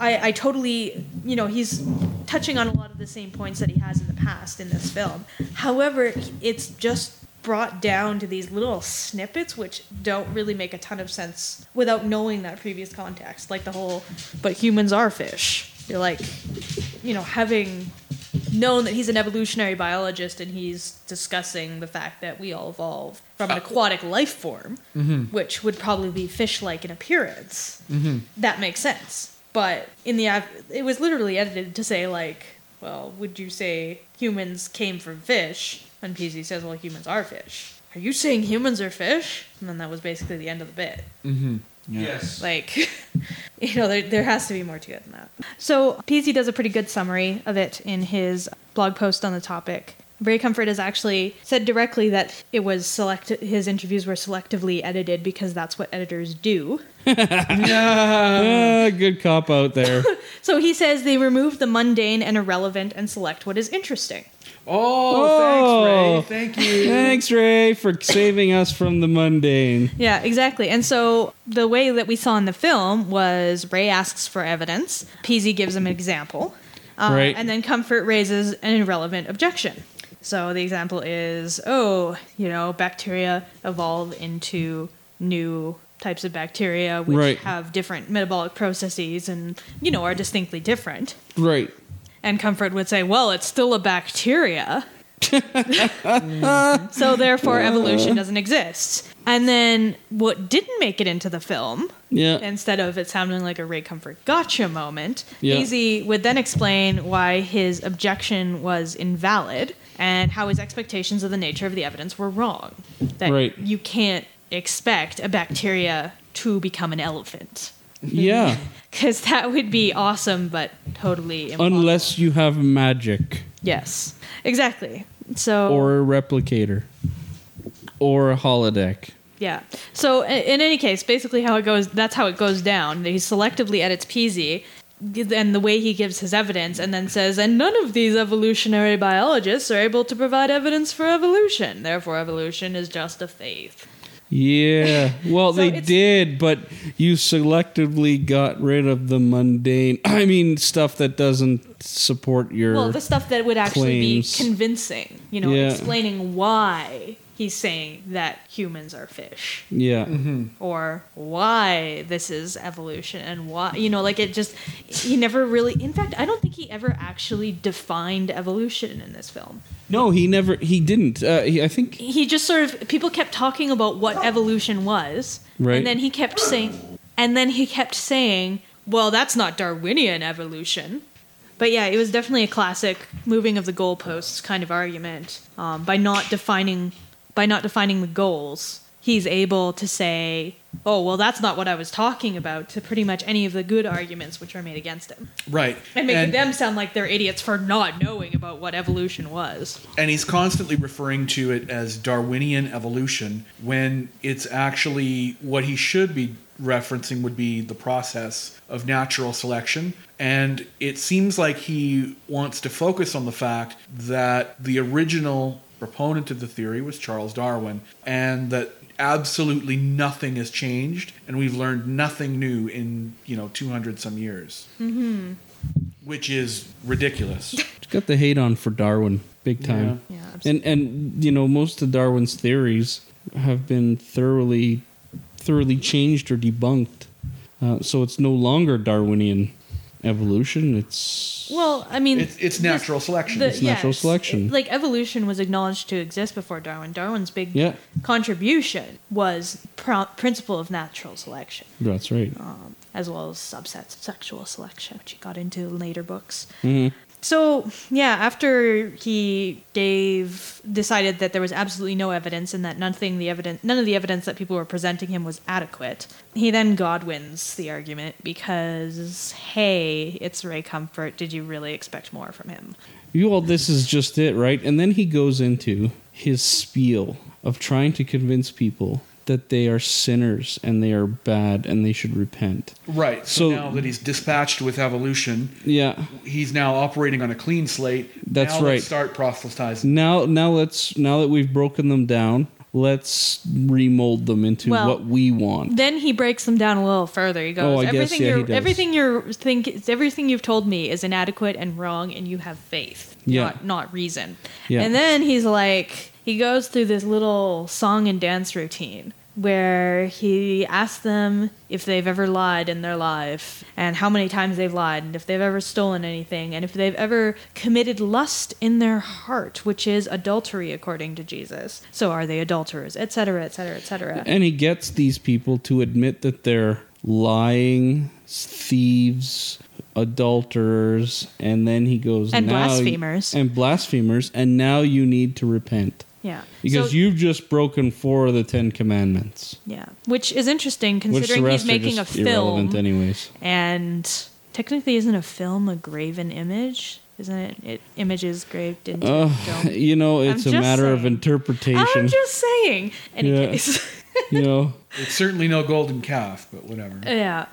I, I totally, you know, he's touching on a lot of the same points that he has in the past in this film. However, it's just brought down to these little snippets which don't really make a ton of sense without knowing that previous context. Like the whole, but humans are fish. You're like, you know, having known that he's an evolutionary biologist and he's discussing the fact that we all evolved from an uh, aquatic life form, mm-hmm. which would probably be fish-like in appearance. Mm-hmm. That makes sense. But in the it was literally edited to say like, well, would you say humans came from fish? And PZ says, well, humans are fish. Are you saying humans are fish? And then that was basically the end of the bit. Mm-hmm. Yeah. Like, [LAUGHS] you know, there, there has to be more to it than that. So, PZ does a pretty good summary of it in his blog post on the topic. Ray Comfort has actually said directly that it was select his interviews were selectively edited because that's what editors do. [LAUGHS] Ah, good cop out there. [LAUGHS] So he says they remove the mundane and irrelevant and select what is interesting. Oh, thanks, Ray. Thank you. Thanks, Ray, for saving us from the mundane. Yeah, exactly. And so the way that we saw in the film was Ray asks for evidence, PZ gives him an example, uh, Right. and then Comfort raises an irrelevant objection. So the example is, oh, you know, bacteria evolve into new types of bacteria which Right. have different metabolic processes and, you know, are distinctly different. Right. And Comfort would say, well, it's still a bacteria. [LAUGHS] so therefore, evolution doesn't exist. And then what didn't make it into the film, Yeah. instead of it sounding like a Ray Comfort gotcha moment, Yeah. PZ would then explain why his objection was invalid and how his expectations of the nature of the evidence were wrong. That Right. you can't expect a bacteria to become an elephant. yeah. Because that would be awesome, but totally impossible. Unless you have magic Yes, exactly. So or a replicator or a holodeck. yeah. So in any case, basically how it goes, that's how it goes down. He selectively edits PZ, and the way he gives his evidence, and then says, and none of these evolutionary biologists are able to provide evidence for evolution. Therefore, evolution is just a faith. Yeah. Well, So they did, but you selectively got rid of the mundane. I mean, stuff that doesn't support your. Well, the stuff that would actually claims. be convincing, you know, Yeah. explaining why he's saying that humans are fish. yeah. or why this is evolution and why you know like it just he never really in fact i don't think he ever actually defined evolution in this film No, he never. He didn't. Uh, he, I think. he just sort of people kept talking about what evolution was Right. and then he kept saying and then he kept saying well that's not darwinian evolution but yeah it was definitely a classic moving of the goalposts kind of argument um, by not defining by not defining the goals he's able to say oh well that's not what i was talking about to pretty much any of the good arguments which are made against him Right. and making them sound like they're idiots for not knowing about what evolution was and he's constantly referring to it as Darwinian evolution when it's actually what he should be referencing would be the process of natural selection. And it seems like he wants to focus on the fact that the original proponent of the theory was Charles Darwin and that absolutely nothing has changed and we've learned nothing new in, you know, 200 some years. Mm-hmm. Which is ridiculous. [LAUGHS] He's got the hate on for Darwin, big time. yeah And and you know most of Darwin's theories have been thoroughly thoroughly changed or debunked. Uh, so it's no longer Darwinian evolution. It's well i mean It's, it's this- natural selection. the- It's natural yes, selection. it- like evolution was acknowledged to exist before Darwin. Darwin's big Yeah. contribution was pro- principle of natural selection, that's right. um, as well as subsets of sexual selection, which he got into in later books. Mhm. So yeah, after he gave decided that there was absolutely no evidence and that nothing the evidence none of the evidence that people were presenting him was adequate, he then Godwins the argument because hey, it's Ray Comfort. Did you really expect more from him? You all, this is just it, right? And then he goes into his spiel of trying to convince people that they are sinners and they are bad and they should repent. Right. So, So- now that he's dispatched with evolution, Yeah. he's now operating on a clean slate. That's now right. Let's start proselytizing. Now, now let's now that we've broken them down, let's remold them into Well, what we want. Then he breaks them down a little further. He goes, Oh, I guess, "Everything yeah, you're, does. everything you're think, everything you've told me is inadequate and wrong, and you have faith, Yeah. not not reason." Yeah. And then he's like, he goes through this little song and dance routine where he asks them if they've ever lied in their life and how many times they've lied and if they've ever stolen anything and if they've ever committed lust in their heart which is adultery according to jesus. So are they adulterers etc etc etc And he gets these people to admit that they're lying, thieves, adulterers, and then he goes And "Now- blasphemers." and blasphemers, and now you need to repent Yeah. because So- you've just broken four of the Ten Commandments, Yeah. Which is interesting which the considering he's rest are making a just irrelevant film. anyways. And technically, isn't a film a graven image? isn't it? It images graved into Uh, stone. [LAUGHS] you know, it's a just matter of interpretation. I'm just saying. [LAUGHS] Any Yeah. case, [LAUGHS] you know, It's certainly no golden calf, but whatever. yeah.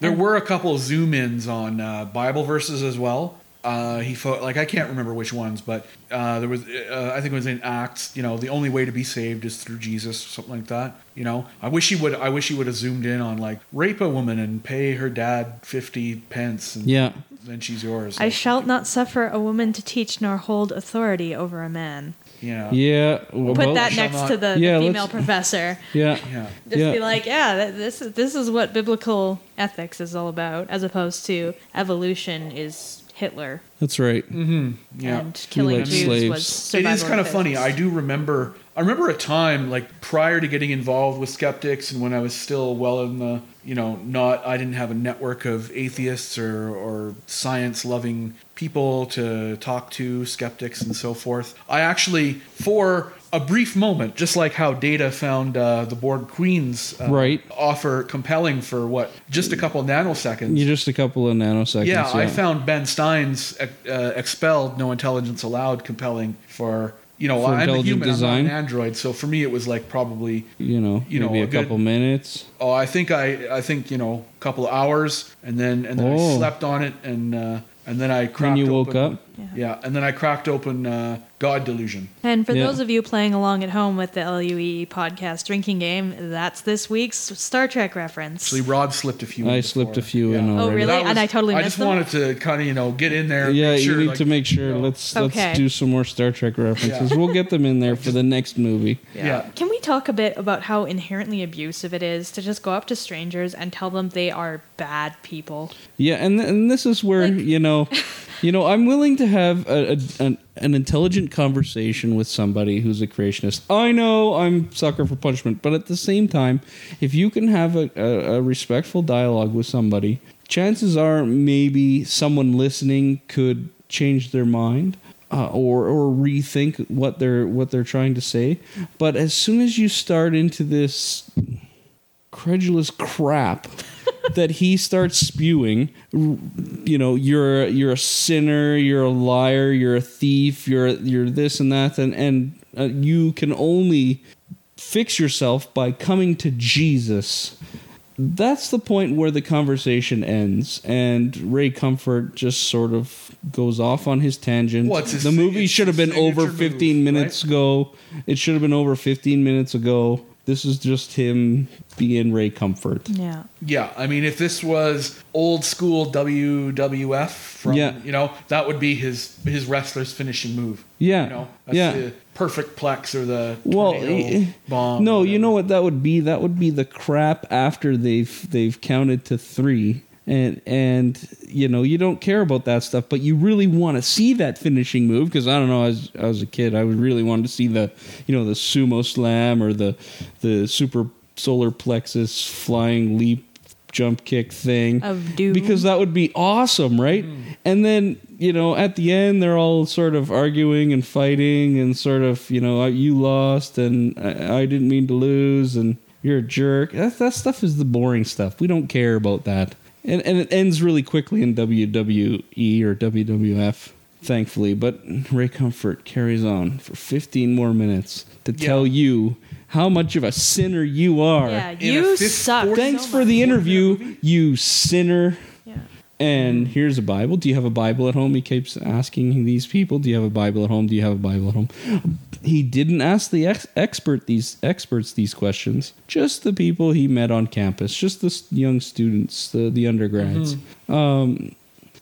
There were a couple of zoom ins on uh, Bible verses as well. Uh, he fo- like I can't remember which ones, but uh, there was uh, I think it was in Acts. You know, the only way to be saved is through Jesus, something like that. You know, I wish he would. I wish he would have zoomed in on like rape a woman and pay her dad fifty pence, and yeah. then she's yours. I shall not suffer a woman to teach nor hold authority over a man. yeah, Yeah. well, Put that shall next not- to the, the female professor. Yeah. yeah. Just Yeah. be like, yeah, this is this is what biblical ethics is all about, as opposed to evolution is Hitler That's right. Mm-hmm. Yeah. and killing Jews slaves. was It survival is kind of the funny. I do remember. I remember a time like prior to getting involved with skeptics, and when I was still well in the, you know, not. I didn't have a network of atheists or or science loving people to talk to, skeptics and so forth. I actually, for a brief moment, just like how Data found uh, the Borg Queens uh, Right. offer compelling for what just a couple nanoseconds. You just a couple of nanoseconds. Yeah, I found Ben Stein's uh, expelled, no intelligence allowed, compelling for you know For I'm a human, design? I'm not an android, so for me it was like probably You know, you know, maybe a a, good- couple minutes. oh I think I I think you know a couple of hours, and then and then I Oh. slept on it, and uh, and then I cracked. you woke open, up. Yeah. and then I cracked open uh, God Delusion. And for Yeah. those of you playing along at home with the LUE podcast drinking game, that's this week's Star Trek reference. Actually, Rod slipped a few. I in slipped a before. few in Oh, really? That And I totally I missed just them? wanted to kind of you know get in there. Yeah, make sure, you need like, to make sure. you know, let's Okay. let's do some more Star Trek references. Yeah. We'll get them in there for the next movie. yeah. Can we talk a bit about how inherently abusive it is to just go up to strangers and tell them they are bad people? Yeah, and and this is where Like- you know, [LAUGHS] you know, I'm willing to have a, a an, an intelligent conversation with somebody who's a creationist. I know I'm sucker for punishment, but at the same time, if you can have a, a, a respectful dialogue with somebody, chances are maybe someone listening could change their mind. Uh, or or rethink what they're what they're trying to say, but as soon as you start into this credulous crap that he starts spewing you know you're you're a sinner you're a liar you're a thief you're you're this and that and and uh, you can only fix yourself by coming to Jesus that's the point where the conversation ends and Ray Comfort just sort of goes off on his tangent. It's his the movie should have been over 15 move, minutes ago. It should have been over 15 minutes ago. This is just him being Ray Comfort. Yeah. Yeah, I mean, if this was old school WWF from, Yeah. you know, that would be his his wrestler's finishing move. Yeah. You know, that's yeah. the perfect plex or the Well, tornado bomb. no, you know what that would be? That would be the crap after they've they've counted to three, and and you know you don't care about that stuff, but you really want to see that finishing move because I don't know. As I was a kid, I would really wanted to see the you know the sumo slam or the the super solar plexus flying leap jump kick thing Of doom. because that would be awesome, right? Mm. And then you know at the end they're all sort of arguing and fighting and sort of you know uh, you lost and I, I didn't mean to lose and you're a jerk. That that stuff is the boring stuff. We don't care about that. And and it ends really quickly in WWE or WWF. Thankfully, but Ray Comfort carries on for 15 more minutes to Yeah. tell you how much of a sinner you are. Yeah, you suck. Thanks so for the interview, you sinner. And here's a Bible. Do you have a Bible at home? He keeps asking these people, "Do you have a Bible at home? Do you have a Bible at home?" He didn't ask the ex- expert these experts these questions. Just the people he met on campus, just the young students, the the undergrads. Um,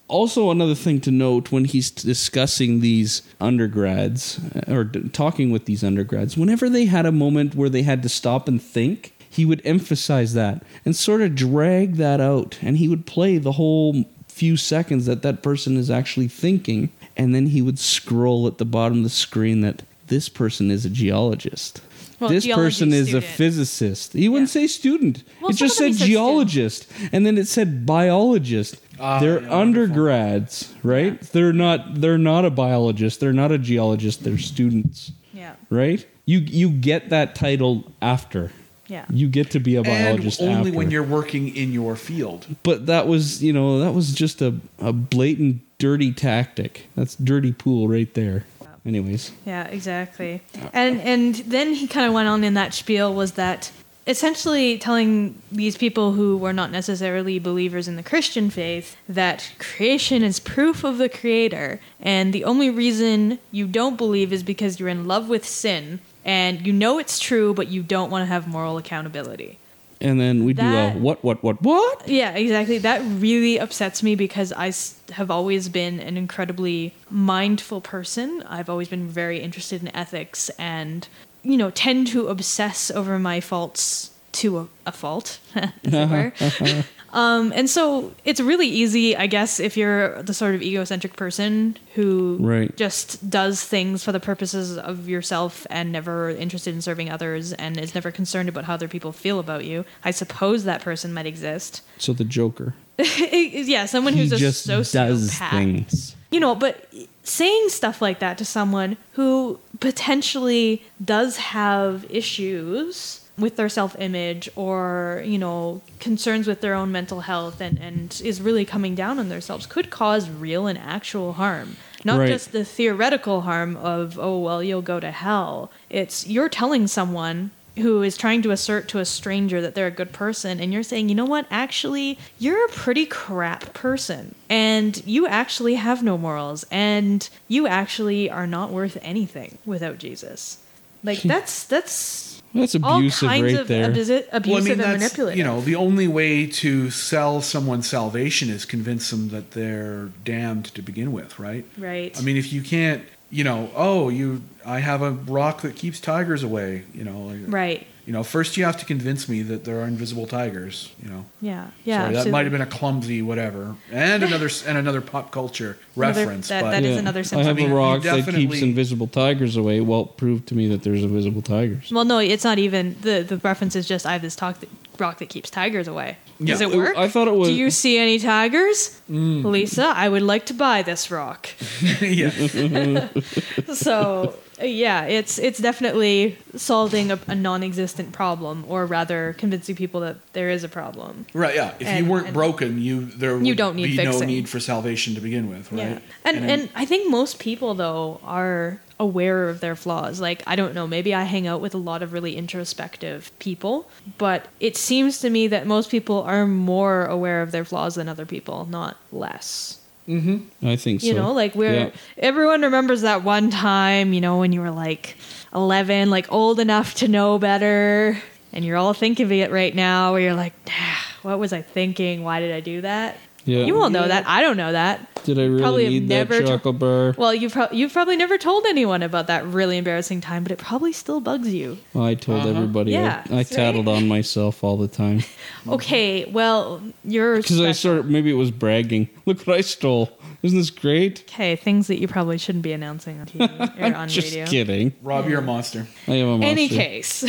also, another thing to note when he's discussing these undergrads uh, or d- talking with these undergrads, whenever they had a moment where they had to stop and think, he would emphasize that and sort of drag that out. And he would play the whole few seconds that that person is actually thinking. And then he would scroll at the bottom of the screen that this person is a geologist. Well, this person is a physicist. He wouldn't Yeah. say student. Well, it just some of said them he said student. geologist. And then it said biologist. Ah, They're yeah, wonderful. undergrads, right? They're not they're not a biologist, they're not a geologist, they're students, Yeah. right? You you get that title after. Yeah. You get to be a and biologist only after. when you're working in your field. but that was, you know, that was just a, a blatant dirty tactic. That's dirty pool right there. Anyways, Yeah, exactly. And and then he kind of went on in that spiel was that essentially telling these people who were not necessarily believers in the Christian faith that creation is proof of the creator and the only reason you don't believe is because you're in love with sin and you know it's true but you don't want to have moral accountability. and then we do a what, what, what, what? Yeah, exactly. That really upsets me because I have always been an incredibly mindful person. I've always been very interested in ethics and, you know, tend to obsess over my faults to a, a fault, [LAUGHS] as it were. [LAUGHS] um, and so it's really easy, I guess, if you're the sort of egocentric person who Right. just does things for the purposes of yourself and never interested in serving others and is never concerned about how other people feel about you. I suppose that person might exist. So the Joker. [LAUGHS] yeah, someone who's he a just sociopath. does things. You know, but saying stuff like that to someone who potentially does have issues with their self-image or you know concerns with their own mental health and and is really coming down on themselves could cause real and actual harm. Not Right. just the theoretical harm of oh well you'll go to hell. It's you're telling someone who is trying to assert to a stranger that they're a good person and you're saying you know what? Actually you're a pretty crap person and you actually have no morals and you actually are not worth anything without jesus. Like [LAUGHS] that's that's That's all abusive kinds right of there. abusi- abusive and manipulative you know the only way to sell someone salvation is convince them that they're damned to begin with, right? right I mean, if you can't, you know, oh, you, I have a rock that keeps tigers away, you know, like, right You know, first you have to convince me that there are invisible tigers. You know, yeah yeah Sorry, that might have been a clumsy whatever, and [LAUGHS] another and another pop culture Another- reference. that- but that is another I have I mean, a rock that keeps invisible tigers away. Well, prove to me that there's invisible tigers. well no it's not even the the reference is just i have this talk that, rock that keeps tigers away does it work I thought it was. do you see any tigers Mm. lisa i would like to buy this rock [LAUGHS] yeah, [LAUGHS] so yeah it's it's definitely solving a, a non-existent problem or rather convincing people that there is a problem right. Yeah, if And- you weren't broken, you there would You don't need be no need for salvation to begin with, right? Yeah. And, and I think most people though are aware of their flaws. Like I don't know, maybe I hang out with a lot of really introspective people, but it seems to me that most people are more aware of their flaws than other people, not less. I think so. You know, like we're Yeah. everyone remembers that one time, you know, when you were like 11, like old enough to know better, and you're all thinking of it right now where you're like, "Ah, what was I thinking? Why did I do that? Yeah. You all know that. I don't know that. Did I really probably have need never that to- chocolate bar? Well, you've, pro- you've probably never told anyone about that really embarrassing time, but it probably still bugs you. Well, I told Uh-huh. everybody. I- Yeah, I, right. tattled on myself all the time [LAUGHS] Okay, well, you're. because I special. sort of maybe it was bragging. [LAUGHS] Look what I stole! Isn't this great? Okay, things that you probably shouldn't be announcing on TV [LAUGHS] or on radio. Just radio. kidding. Rob, you're a monster. I am a monster. Any case,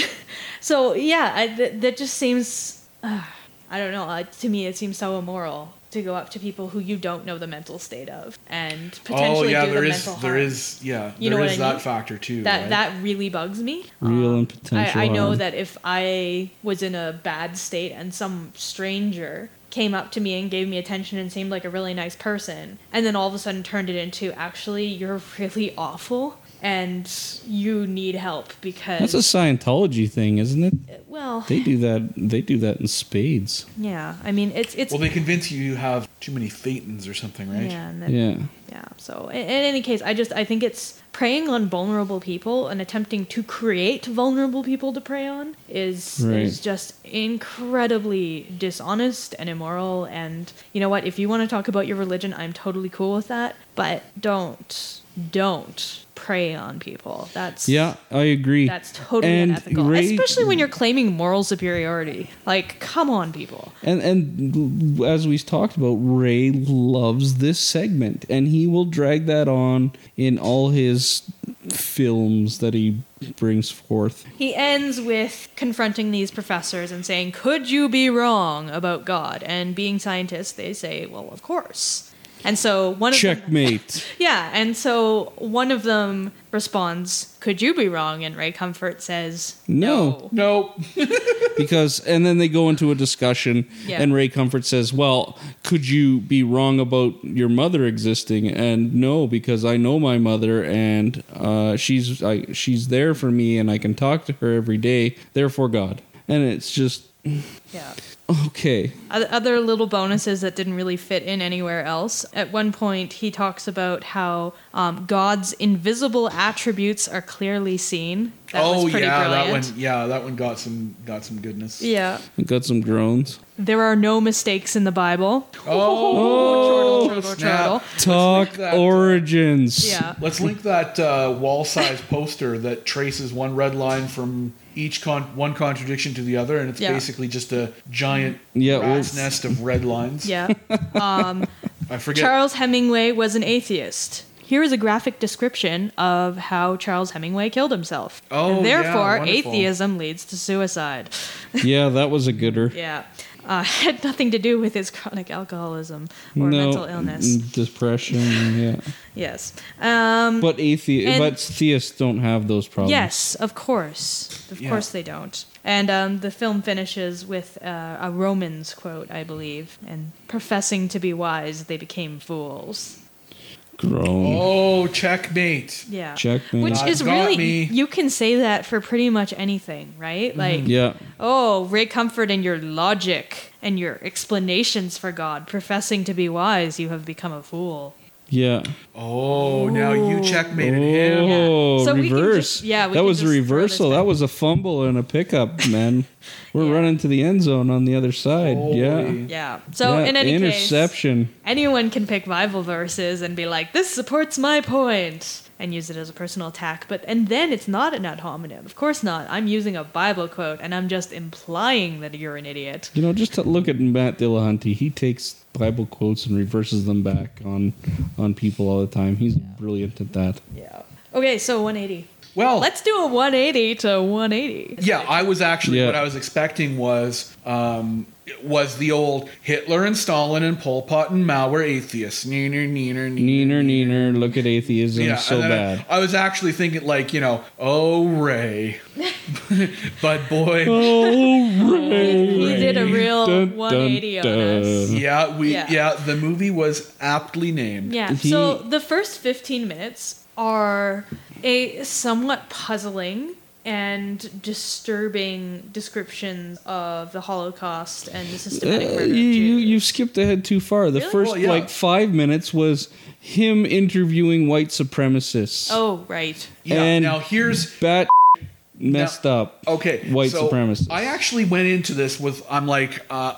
so yeah, I, th- that just seems. Uh, I don't know. Uh, to me, it seems so immoral to go up to people who you don't know the mental state of and Oh potentially yeah, do there the is mental there harm. is yeah You there know is what I that mean? factor too. that right? that really bugs me. Real Um, and potential I, I know harm. that if I was in a bad state and some stranger came up to me and gave me attention and seemed like a really nice person, and then all of a sudden turned it into actually you're [LAUGHS] really awful and you need help because That's a Scientology thing, isn't it? Uh, well They do that. They do that in spades. yeah I mean it's it's well, they convince you you have too many thetans or something, right? yeah and then, Yeah. Yeah. So in, in any case, I just I think it's preying on vulnerable people and attempting to create vulnerable people to prey on is Right. is just incredibly dishonest and immoral. And you know what? If you want to talk about your religion, I'm totally cool with that. But don't don't prey on people. That's Yeah, I agree. That's totally And unethical, especially when you're claiming moral superiority. Like, come on, people. And and as we talked about, Ray loves this segment, and he will drag that on in all his films that he brings forth. He ends with confronting these professors and saying, Could you be wrong about God? And being scientists, they say, Well, of course. And so one of them, Checkmate. [LAUGHS] yeah, and so one of them responds, "Could you be wrong?" And Ray Comfort says, No. Nope. [LAUGHS] [LAUGHS] because and then they go into a discussion Yeah. and ray comfort says well could you be wrong about your mother existing and no because i know my mother and uh, she's I, she's there for me and i can talk to her every day therefore god and it's just Yeah. Okay Other little bonuses that didn't really fit in anywhere else. At one point, he talks about how um, God's invisible attributes are clearly seen. That oh was pretty yeah, brilliant. that one. Yeah, that one got some got some goodness. Yeah. we got some groans There are no mistakes in the Bible. Oh, [LAUGHS] Chortle, chortle, chortle. talk that, uh, origins Yeah. Let's link that uh, wall-sized poster that traces one red line from each con- one contradiction to the other, and it's Yeah. basically just a giant Yeah, well, rat's nest of red lines. Yeah. [LAUGHS] Um, I forget. Charles Hemingway was an atheist. Here is a graphic description of how Charles Hemingway killed himself. Oh, and therefore, wonderful. atheism leads to suicide. [LAUGHS] yeah that was a gooder Yeah. Uh, [LAUGHS] had nothing to do with his chronic alcoholism or no mental illness. mm, depression yeah [LAUGHS] Yes. Um, but athe- but theists don't have those problems yes, of course. Of Yeah. course they don't. And um, the film finishes with uh, a Romans quote, I believe. And professing to be wise, they became fools. Groan Oh, checkmate. Yeah. Checkmate. Which God is got really, me. you can say that for pretty much anything, right? Mm-hmm. Like, yeah oh, Ray Comfort and your logic and your explanations for God, professing to be wise, you have become a fool. Yeah Oh, now you oh. checkmated him. Oh, So we can reverse. just- yeah, we that can was a just throw reversal. That was a fumble and a pickup, man. [LAUGHS] We're Yeah. running to the end zone on the other side. Holy. Yeah. Yeah. So Yeah, in any case, interception. anyone can pick Bible verses and be like, "This supports my point," and use it as a personal attack. But and then it's not an ad hominem. Of course not. I'm using a Bible quote, and I'm just implying that you're an idiot. You know, just to look at Matt Dillahunty. He takes Bible quotes and reverses them back on on people all the time. He's brilliant at that. Yeah. Okay, so 180. Well, Let's do a 180 to 180. Yeah, I was actually Yeah. what I was expecting was um, was the old Hitler and Stalin and Pol Pot and Mao were atheists. Neener, neener, Neener, neener. Look at atheism. so bad. I, I was actually thinking like you know, oh Ray, [LAUGHS] but boy, oh, He did a real Dun, dun, 180 on us. yeah, we Yeah. yeah. the movie was aptly named. Yeah. He- so the first 15 minutes are a somewhat puzzling and disturbing descriptions of the Holocaust and the systematic Uh, murder you, of you you skipped ahead too far. The Really? first Well, yeah. like five minutes was him interviewing white supremacists. oh, right. Yeah. And- now here's bat messed up. Okay, White so supremacists. I actually went into this with I'm like, uh,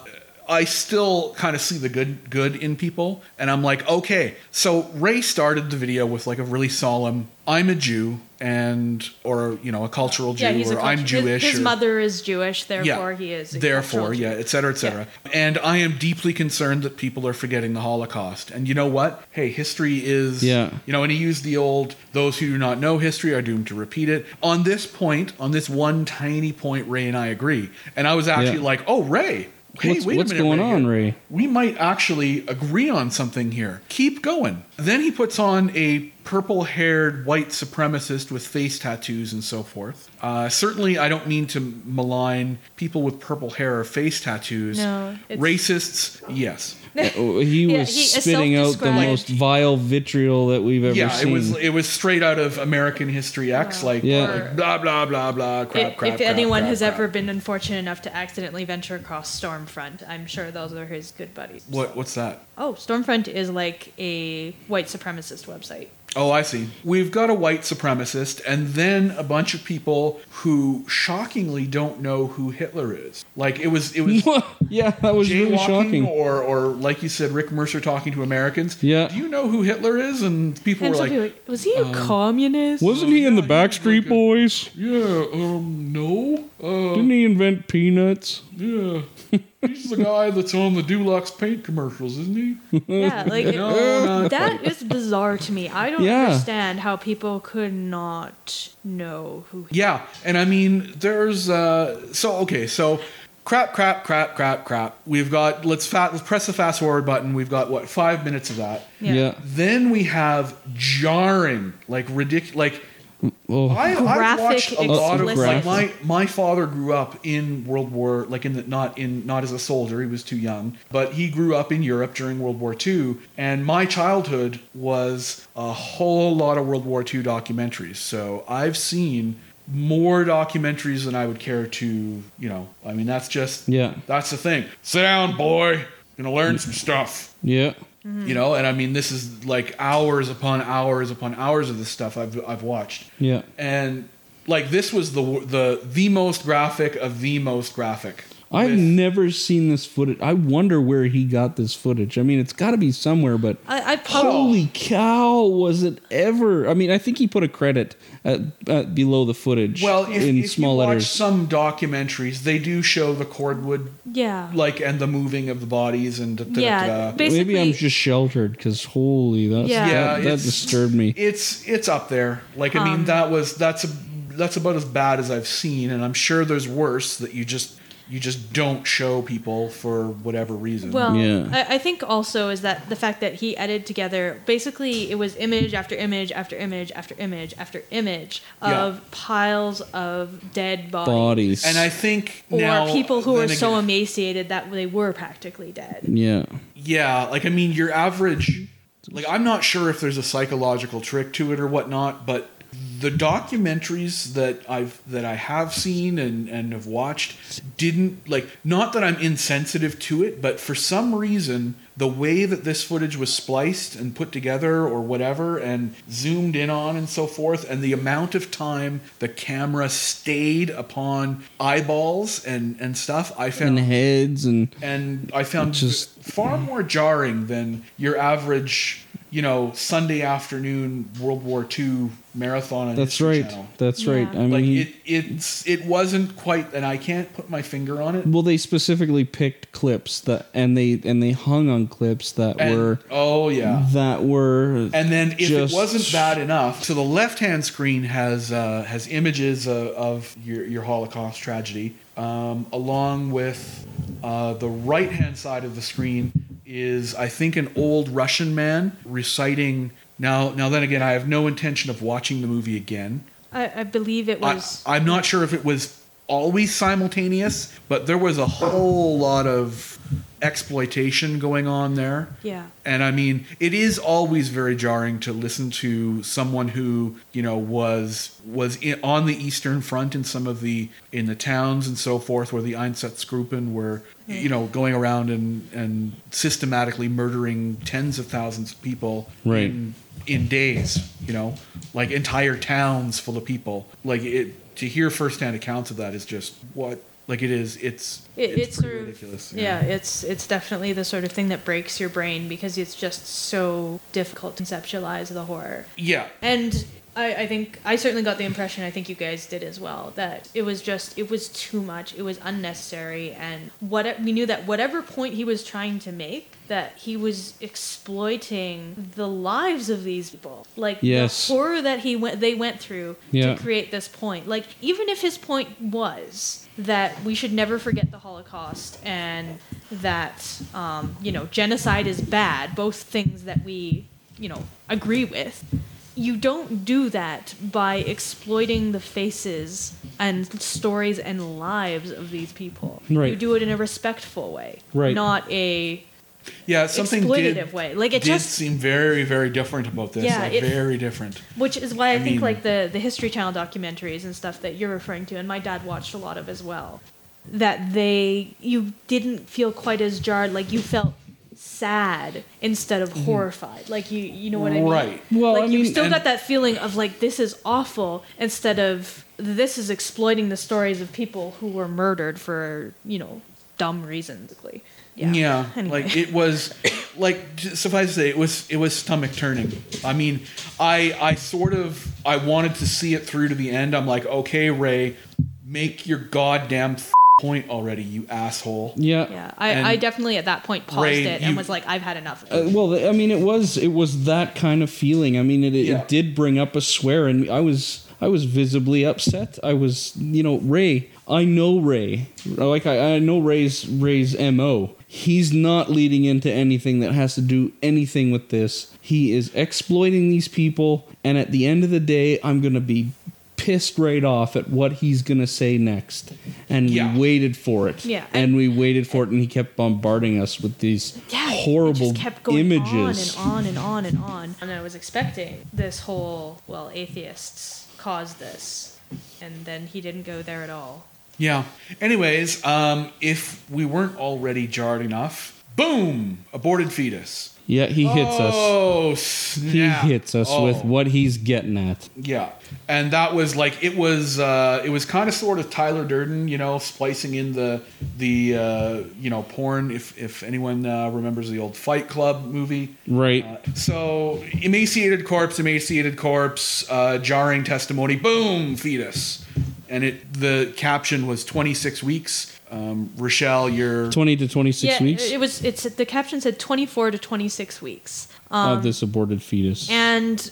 I still kind of see the good good in people, and I'm like, okay. So Ray started the video with like a really solemn, "I'm a Jew," and or you know a cultural Jew, Yeah, he's a or I'm culture- his- Jewish. His, or, mother is Jewish, therefore he is. A therefore, yeah, Jew. et cetera, et cetera. And I am deeply concerned that people are forgetting the Holocaust. And you know what? Hey, history is, Yeah. you know, and he used the old, those who do not know history are doomed to repeat it. On this point, on this one tiny point, Ray and I agree. And I was actually Yeah. like, oh, Ray. Hey, What's- wait what's a minute, going on, here. Ray? We might actually agree on something here. Keep going. Then he puts on a purple haired white supremacist with face tattoos and so forth. Uh, certainly, I don't mean to malign people with purple hair or face tattoos. No, it's- Racists, yes. Oh, [LAUGHS] he Yeah, was he- spitting out the most vile vitriol that we've ever Yeah, it seen. was it was straight out of American History X, like, Yeah. like blah blah blah blah crap If, crap. if crap, anyone crap, has crap. ever been unfortunate enough to accidentally venture across Stormfront, I'm sure those are his good buddies. what what's that? Oh, Stormfront is like a white supremacist website. Oh, I see. We've got a white supremacist, and then a bunch of people who shockingly don't know who Hitler is. Like it was, it was [LAUGHS] yeah, that was really shocking. or or like you said, Rick Mercer talking to Americans. Yeah. Do you know who Hitler is? And people And were some like, like, was he a communist? Wasn't he in the yeah, he was Backstreet like a- Boys? Yeah, um, no. Uh, Didn't he invent peanuts? yeah. [LAUGHS] He's the guy that's on the Dulux paint commercials, isn't he? yeah, like [LAUGHS] No, not that is bizarre to me. I don't Yeah. understand how people could not know who. He Yeah, and I mean, there's uh, so okay, so crap, crap, crap, crap, crap. We've got let's fat let's press the fast forward button. We've got what five minutes of that. Yeah. Yeah. Then we have jarring, like ridiculous, like I, I Graphic, watched a lot of like my my father grew up in World War like in the not in not as a soldier he was too young but he grew up in Europe during World War II and my childhood was a whole lot of World War II documentaries. So I've seen more documentaries than I would care to you know I mean that's just Yeah. that's the thing. Sit down boy. Gonna learn some stuff. Yeah. Mm-hmm. you know and I mean this is like hours upon hours upon hours of this stuff I've I've watched Yeah. and like this was the the the most graphic of the most graphic. I've With- never seen this footage. I wonder where he got this footage. I mean, it's got to be somewhere, but I, I probably holy cow, was it ever? I mean, I think he put a credit at, at below the footage well, if, in if small you watch some documentaries, they do show the cordwood yeah like and the moving of the bodies and da, da, da, Yeah, da. basically- Maybe I'm just sheltered because holy, that's, Yeah. that, Yeah, that it's- disturbed me. it's it's up there. Like I Um, mean, that was that's a that's about as bad as I've seen, and I'm sure there's worse that you just you just don't show people for whatever reason. Well, Yeah. I, I think also is that the fact that he edited together basically it was image after image after image after image after image Yeah. of piles of dead bodies, Bodies. and I think or now, people who are then so emaciated that they were practically dead. yeah. Yeah, like I mean, your average. Like I'm not sure if there's a psychological trick to it or whatnot, but the documentaries that I've that I have seen and and have watched didn't like not that I'm insensitive to it, but for some reason the way that this footage was spliced and put together or whatever and zoomed in on and so forth and the amount of time the camera stayed upon eyeballs and and stuff I found And heads and and I found Just- far more jarring than your average, you know, Sunday afternoon World War II marathon on that's History right. Channel. That's Yeah. right. I mean, Like he- it, it's it wasn't quite, and I can't put my finger on it. well, they specifically picked clips that, and they and they hung on clips that And- were oh yeah. that were And then if just- it wasn't bad enough, so the left hand screen has uh, has images uh, of your your Holocaust tragedy, um, along with uh, the right hand side of the screen is I think an old Russian man reciting. Now now then again, I have no intention of watching the movie again. I, I believe it I, was. I'm not sure if it was always simultaneous, but there was a whole lot of exploitation going on there. yeah. And I mean, it is always very jarring to listen to someone who you know was was in, on the Eastern Front in some of the in the towns and so forth, where the Einsatzgruppen were you know going around and and systematically murdering tens of thousands of people Right. in, in days. You know, like entire towns full of people. Like it to hear firsthand accounts of that is just what like it is. It's It, it's, it's sort of, ridiculous. yeah, it's it's definitely the sort of thing that breaks your brain because it's just so difficult to conceptualize the horror. Yeah. And I, I think I certainly got the impression I think you guys did as well that it was just it was too much it was unnecessary and what we knew that whatever point he was trying to make that he was exploiting the lives of these people like Yes. the horror that he went they went through Yeah. to create this point like even if his point was that we should never forget the Holocaust and that um, you know genocide is bad both things that we you know agree with you don't do that by exploiting the faces and stories and lives of these people. Right. You do it in a respectful way, Right. not a Yeah, something exploitative did, way. Like it did just, seem very, very different about this. Yeah, like, it- very different. which is why I, I think mean- like the the History Channel documentaries and stuff that you're referring to, and my dad watched a lot of as well. That they you didn't feel quite as jarred, like you felt sad instead of hmm. horrified. Like you you know what I mean? Right. Well, like I you mean, still got that feeling of like this is awful instead of this is exploiting the stories of people who were murdered for you know dumb reasons. basically. Yeah. [LAUGHS] Anyway. like it was, like suffice to say, it was it was stomach turning. I mean, I I sort of I wanted to see it through to the end. I'm like, okay, Ray, make your goddamn f- point already, you asshole. yeah. yeah, I, I definitely at that point paused Ray, it and you- was like, I've had enough. Of Uh, it. well, I mean, it was it was that kind of feeling. I mean, it, it, Yeah. did bring up a swear, and I was I was visibly upset. I was, you know, Ray. I know Ray. Like I, I know Ray's Ray's mo. He's not leading into anything that has to do anything with this. He is exploiting these people, and at the end of the day, I'm gonna be pissed right off at what he's gonna say next. And Yeah. we waited for it. Yeah. And we waited for it, and he kept bombarding us with these yeah, it horrible just kept going images. on and on and on and on. And I was expecting this whole well, atheists caused this, and then he didn't go there at all. Yeah. Anyways, um, if we weren't already jarred enough, boom, aborted fetus. Yeah, he hits us. Oh, He hits us Oh. with what he's getting at. Yeah, and that was like it was. Uh, it was kind of sort of Tyler Durden, you know, splicing in the the uh, you know porn. If if anyone uh, remembers the old Fight Club movie, Right. Uh, so emaciated corpse, emaciated corpse, uh, jarring testimony, boom, fetus, and it the caption was 26 weeks. Um, Richelle, you're 20 to 26 yeah, weeks it was. It's the caption said 24 to 26 weeks. Um, of this aborted fetus. And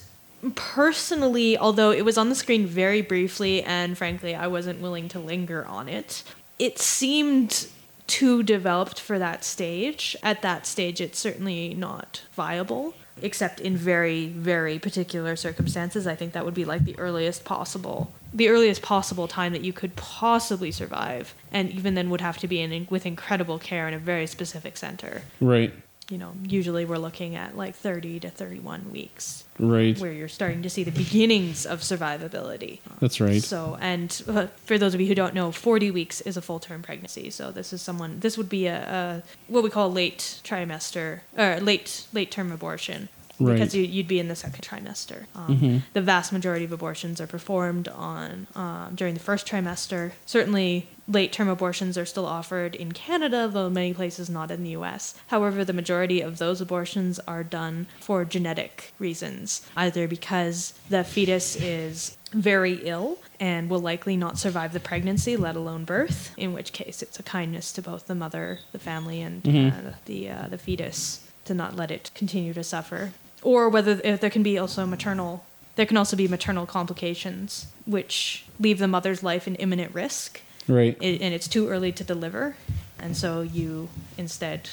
personally, although it was on the screen very briefly, and frankly, I wasn't willing to linger on it, it seemed too developed for that stage. At that stage, it's certainly not viable, except in very, very particular circumstances. I think that would be like the earliest possible. The earliest possible time that you could possibly survive, and even then would have to be in with incredible care in a very specific center. right. You know, usually we're looking at like 30 to 31 weeks Right. where you're starting to see the beginnings of survivability. That's right. So, and uh, for those of you who don't know, 40 weeks is a full term pregnancy. So this is someone, this would be a, a what we call late trimester, or late late term abortion. Right. Because you, you'd be in the second trimester. Um, The vast majority of abortions are performed on um, during the first trimester. Certainly, late term abortions are still offered in Canada, though many places not in the U.S. However, the majority of those abortions are done for genetic reasons, either because the fetus is very ill and will likely not survive the pregnancy, let alone birth. In which case, it's a kindness to both the mother, the family, and uh, the uh, the fetus to not let it continue to suffer. Or whether if there can be also maternal, there can also be maternal complications which leave the mother's life in imminent risk, Right. and it's too early to deliver, and so you instead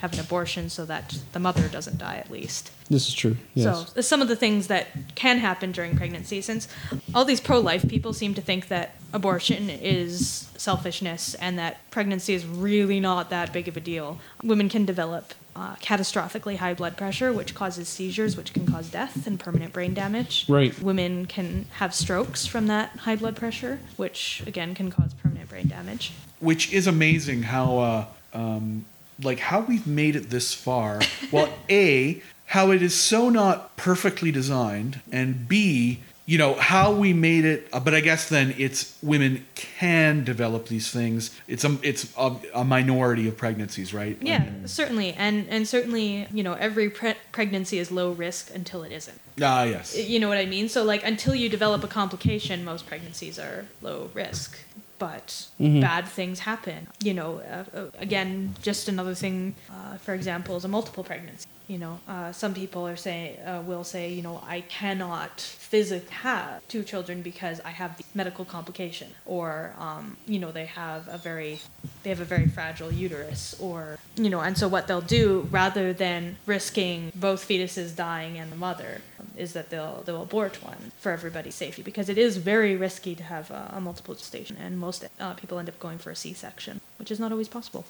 have an abortion so that the mother doesn't die at least. This is true. Yes. So some of the things that can happen during pregnancy, since all these pro-life people seem to think that abortion is selfishness and that pregnancy is really not that big of a deal. Women can develop uh, catastrophically high blood pressure, which causes seizures, which can cause death and permanent brain damage. Right. Women can have strokes from that high blood pressure, which again can cause permanent brain damage. Which is amazing how uh, um, like how we've made it this far [LAUGHS] well a how it is so not perfectly designed and b you know how we made it uh, but i guess then it's women can develop these things it's a it's a, a minority of pregnancies right Yeah, certainly, and and certainly, you know, every pre- pregnancy is low risk until it isn't. ah yes You know what I mean? So like until you develop a complication, most pregnancies are low risk. But bad things happen. You know, uh, uh, again, just another thing. Uh, for example, is a multiple pregnancy. You know, uh, some people are saying uh, will say, you know, I cannot physically have two children because I have the medical complication, or um, you know, they have a very they have a very fragile uterus, or you know, and so what they'll do rather than risking both fetuses dying and the mother is that they'll they'll abort one for everybody's safety because it is very risky to have a, a multiple gestation, and most uh, people end up going for a C-section, which is not always possible.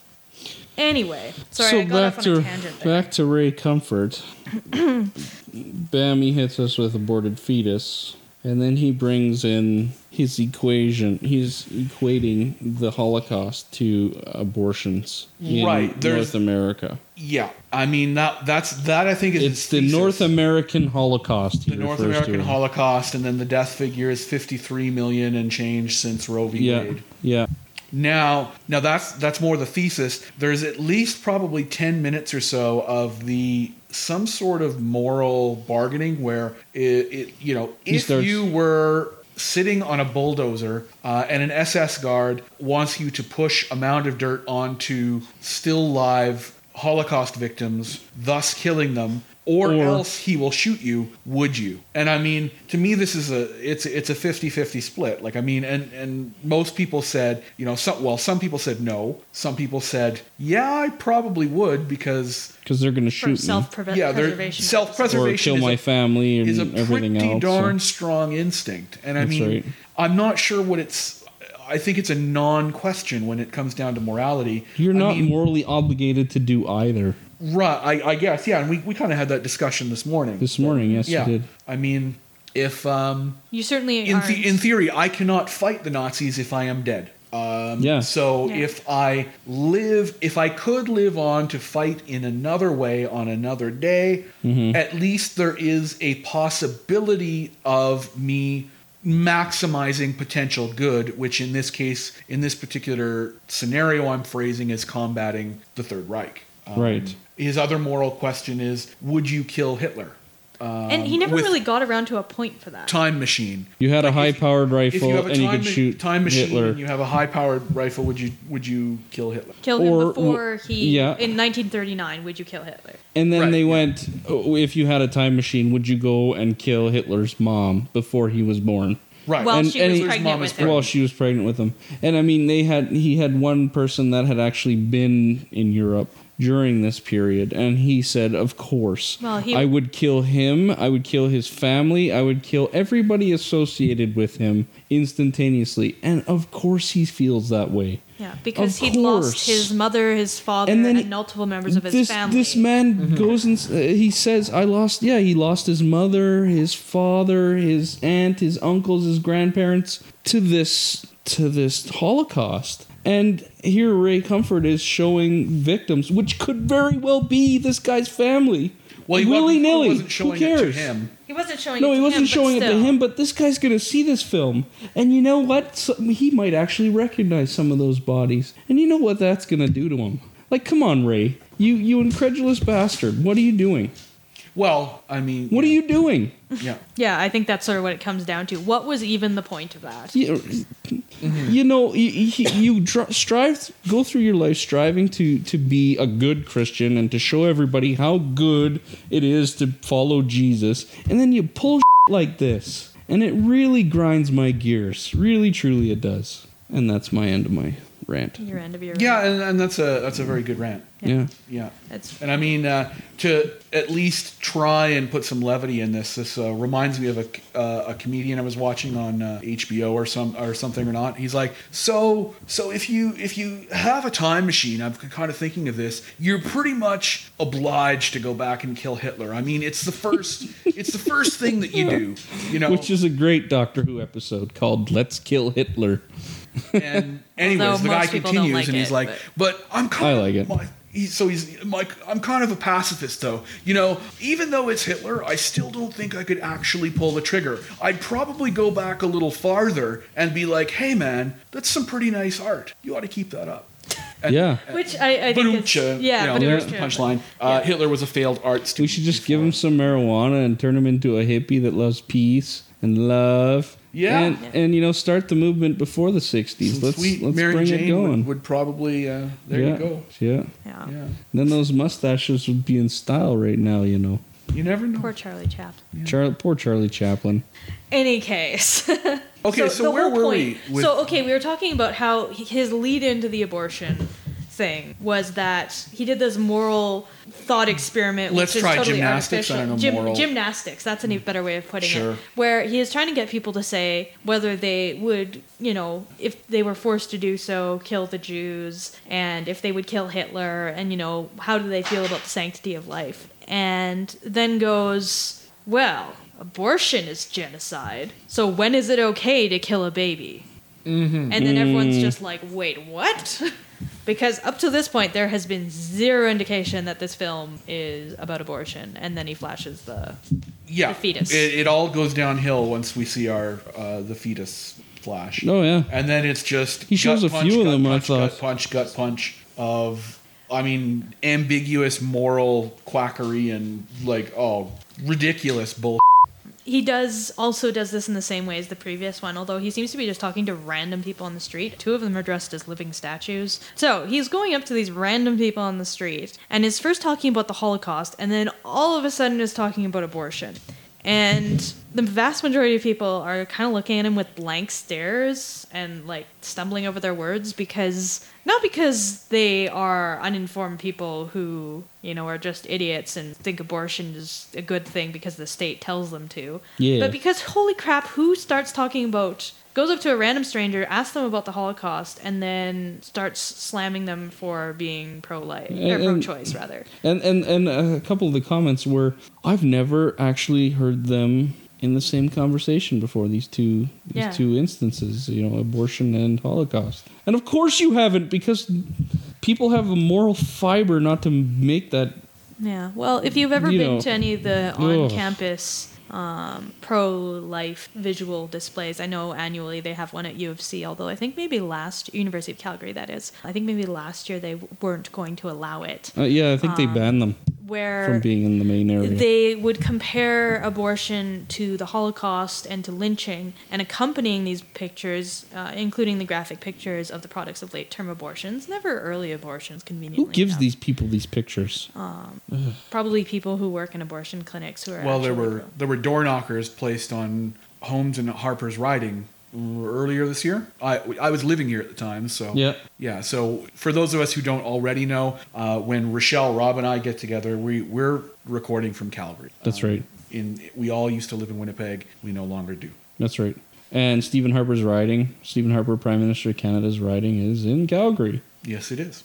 Anyway, sorry, so I got back off on to a tangent there. back to Ray Comfort. [CLEARS THROAT] Bammy hits us with aborted fetus, and then he brings in his equation. He's equating the Holocaust to abortions in Right, there's- North America. yeah i mean that that's that i think is It's the thesis. North American Holocaust. The North American. Holocaust, and then the death figure is 53 million and change since Roe v. Yeah, Wade. yeah. Now, now that's that's more the thesis. There's at least probably 10 minutes or so of the some sort of moral bargaining where it, it you know, if you were sitting on a bulldozer uh, and an SS guard wants you to push a mound of dirt onto still live Holocaust victims, thus killing them, or, Or- else he will shoot you. Would you? And I mean, to me, this is a it's it's a 50-50 split. Like I mean, and and most people said, you know, some well, some people said no. Some people said, yeah, I probably would because because they're going to For shoot me self yeah, they're preservation. or self-preservation kill is my a- family and is a everything pretty else. darn so- strong instinct. And I That's mean, right. I'm not sure what it's. I think it's a non-question when it comes down to morality. You're I not mean, morally obligated to do either. Right. I, I guess yeah, and we, we kind of had that discussion this morning. This morning, yes, yeah. you did. I mean, if um, You certainly in aren't. the, in theory, I cannot fight the Nazis if I am dead. Um, Yeah. So Yeah. if I live, if I could live on to fight in another way on another day, Mm-hmm. at least there is a possibility of me maximizing potential good, which in this case, in this particular scenario, I'm phrasing as combating the Third Reich. Um, Right. His other moral question is: Would you kill Hitler? and he um, never really got around to a point for that. Time machine. You had a Like, high-powered if rifle you have a and you time, could ma- shoot time machine Hitler. and you have a high powered rifle, would you would you kill Hitler? Kill him Or- before he. yeah. In 1939, would you kill Hitler? And then Right, they yeah. went, oh, if you had a time machine, would you go and kill Hitler's mom before he was born? Right. Well, And- she and was pregnant Mom with him. Well, she was pregnant with him, and I mean, they had he had one person that had actually been in Europe during this period, and he said, "Of course, Well, he- I would kill him. I would kill his family. I would kill everybody associated with him instantaneously." And of course, he feels that way. Yeah, because Of he'd course. lost his mother, his father, And and, multiple members of his this family. this man goes and uh, he says, "I lost. Yeah, he lost his mother, his father, his aunt, his uncles, his grandparents to this to this Holocaust." And here, Ray Comfort is showing victims, which could very well be this guy's family. well, he willy wasn't, nilly. wasn't showing Who it to cares? him. he wasn't showing. Him. No, it he wasn't him, showing it to him, but this guy's going to see this film. And you know what? So, he might actually recognize some of those bodies. And you know what that's going to do to him? Like, come on, Ray. You you incredulous bastard. What are you doing? Well, I mean, What are you doing? Yeah. Yeah, I think that's sort of what it comes down to. What was even the point of that? You, you know, you, you, you dr- strive, go through your life striving to, to be a good Christian and to show everybody how good it is to follow Jesus. And then you pull like this. And it really grinds my gears. Really, truly, it does. And that's my end of my rant. Your end of your Yeah, and, and that's a that's a very good rant. Yeah. Yeah. It's And I mean, uh, to at least try and put some levity in this, this uh, reminds me of a, uh, a comedian I was watching on uh, HBO or some or something or not. He's like, so so if you if you have a time machine, I'm kind of thinking of this. You're pretty much obliged to go back and kill Hitler. I mean, it's the first [LAUGHS] it's the first thing that you do. You know, Which is a great Doctor Who episode called Let's Kill Hitler. And [LAUGHS] anyways, the guy most people don't continues like and he's it, like, but- but, I'm kind I of like it. My, he, so he's like, I'm kind of a pacifist though. You know, even though it's Hitler, I still don't think I could actually pull the trigger. I'd probably go back a little farther and be like, hey man, that's some pretty nice art. You ought to keep that up. And, Yeah. which I, I think it's, Ba-doom-cha, yeah, you know, but there's the true. punchline. Uh, Yeah. Hitler was a failed art student. We should just give him some marijuana and turn him into a hippie that loves peace and love. Yeah. And, and you know, start the movement before the 60s. Some Let's, sweet let's Mary bring Jane it going. Would, would probably. Uh, there yeah. you go. Yeah. Yeah. Yeah. Then those mustaches would be in style right now, you know. You never know. Poor Charlie Chaplin. Char- poor Charlie Chaplin. Any case. [LAUGHS] Okay, so the where were point- we with- so okay, we were talking about how his lead into the abortion thing was that he did this moral thought experiment. Let's which is try totally gymnastics, I artificial. don't know, moral. Gymnastics. That's a better way of putting Sure. it. Where he is trying to get people to say whether they would, you know, if they were forced to do so, kill the Jews, and if they would kill Hitler, and you know, how do they feel about the sanctity of life? And then goes, well, abortion is genocide. So when is it okay to kill a baby? Mm-hmm. And then everyone's just like, wait, what? [LAUGHS] because up to this point, there has been zero indication that this film is about abortion. And then he flashes the. yeah, the fetus. It, it all goes downhill once we see our uh, the fetus flash. Oh, yeah. and then it's just He shows gut a punch, few of gut them, I Punch, thought. gut punch, gut punch of, I mean, ambiguous moral quackery and like oh ridiculous bull. He does also does this in the same way as the previous one, although he seems to be just talking to random people on the street. Two of them are dressed as living statues. So he's going up to these random people on the street and is first talking about the Holocaust and then all of a sudden is talking about abortion. And the vast majority of people are kind of looking at him with blank stares and like stumbling over their words because not because they are uninformed people who, you know, are just idiots and think abortion is a good thing because the state tells them to. Yeah. But because holy crap, who starts talking about goes up to a random stranger, asks them about the Holocaust, and then starts slamming them for being pro-life or pro-choice rather. And and and a couple of the comments were, I've never actually heard them in the same conversation before. These two these Yeah. two instances, you know, abortion and Holocaust. And of course you haven't because people have a moral fiber not to make that. Yeah. Well, if you've ever You been know, to any of the on-campus um, pro-life visual displays, I know annually they have one at U of C. Although I think maybe last University of Calgary, that is. I think maybe last year they weren't going to allow it. Uh, yeah, I think they banned them Where from being in the main area. they would compare abortion to the Holocaust and to lynching, and accompanying these pictures, uh, including the graphic pictures of the products of late-term abortions, never early abortions, conveniently. Who gives enough. these people these pictures? Probably people who work in abortion clinics who are. Well, there were pro- there were door knockers placed on homes in Harper's Riding earlier this year. I I was living here at the time, so Yeah. yeah. So for those of us who don't already know, uh, when Richelle, Rob, and I get together, we we're recording from Calgary. That's Um, right. In we all used to live in Winnipeg. We no longer do. That's right. And Stephen Harper's riding, Stephen Harper, Prime Minister of Canada's riding, is in Calgary. Yes, it is.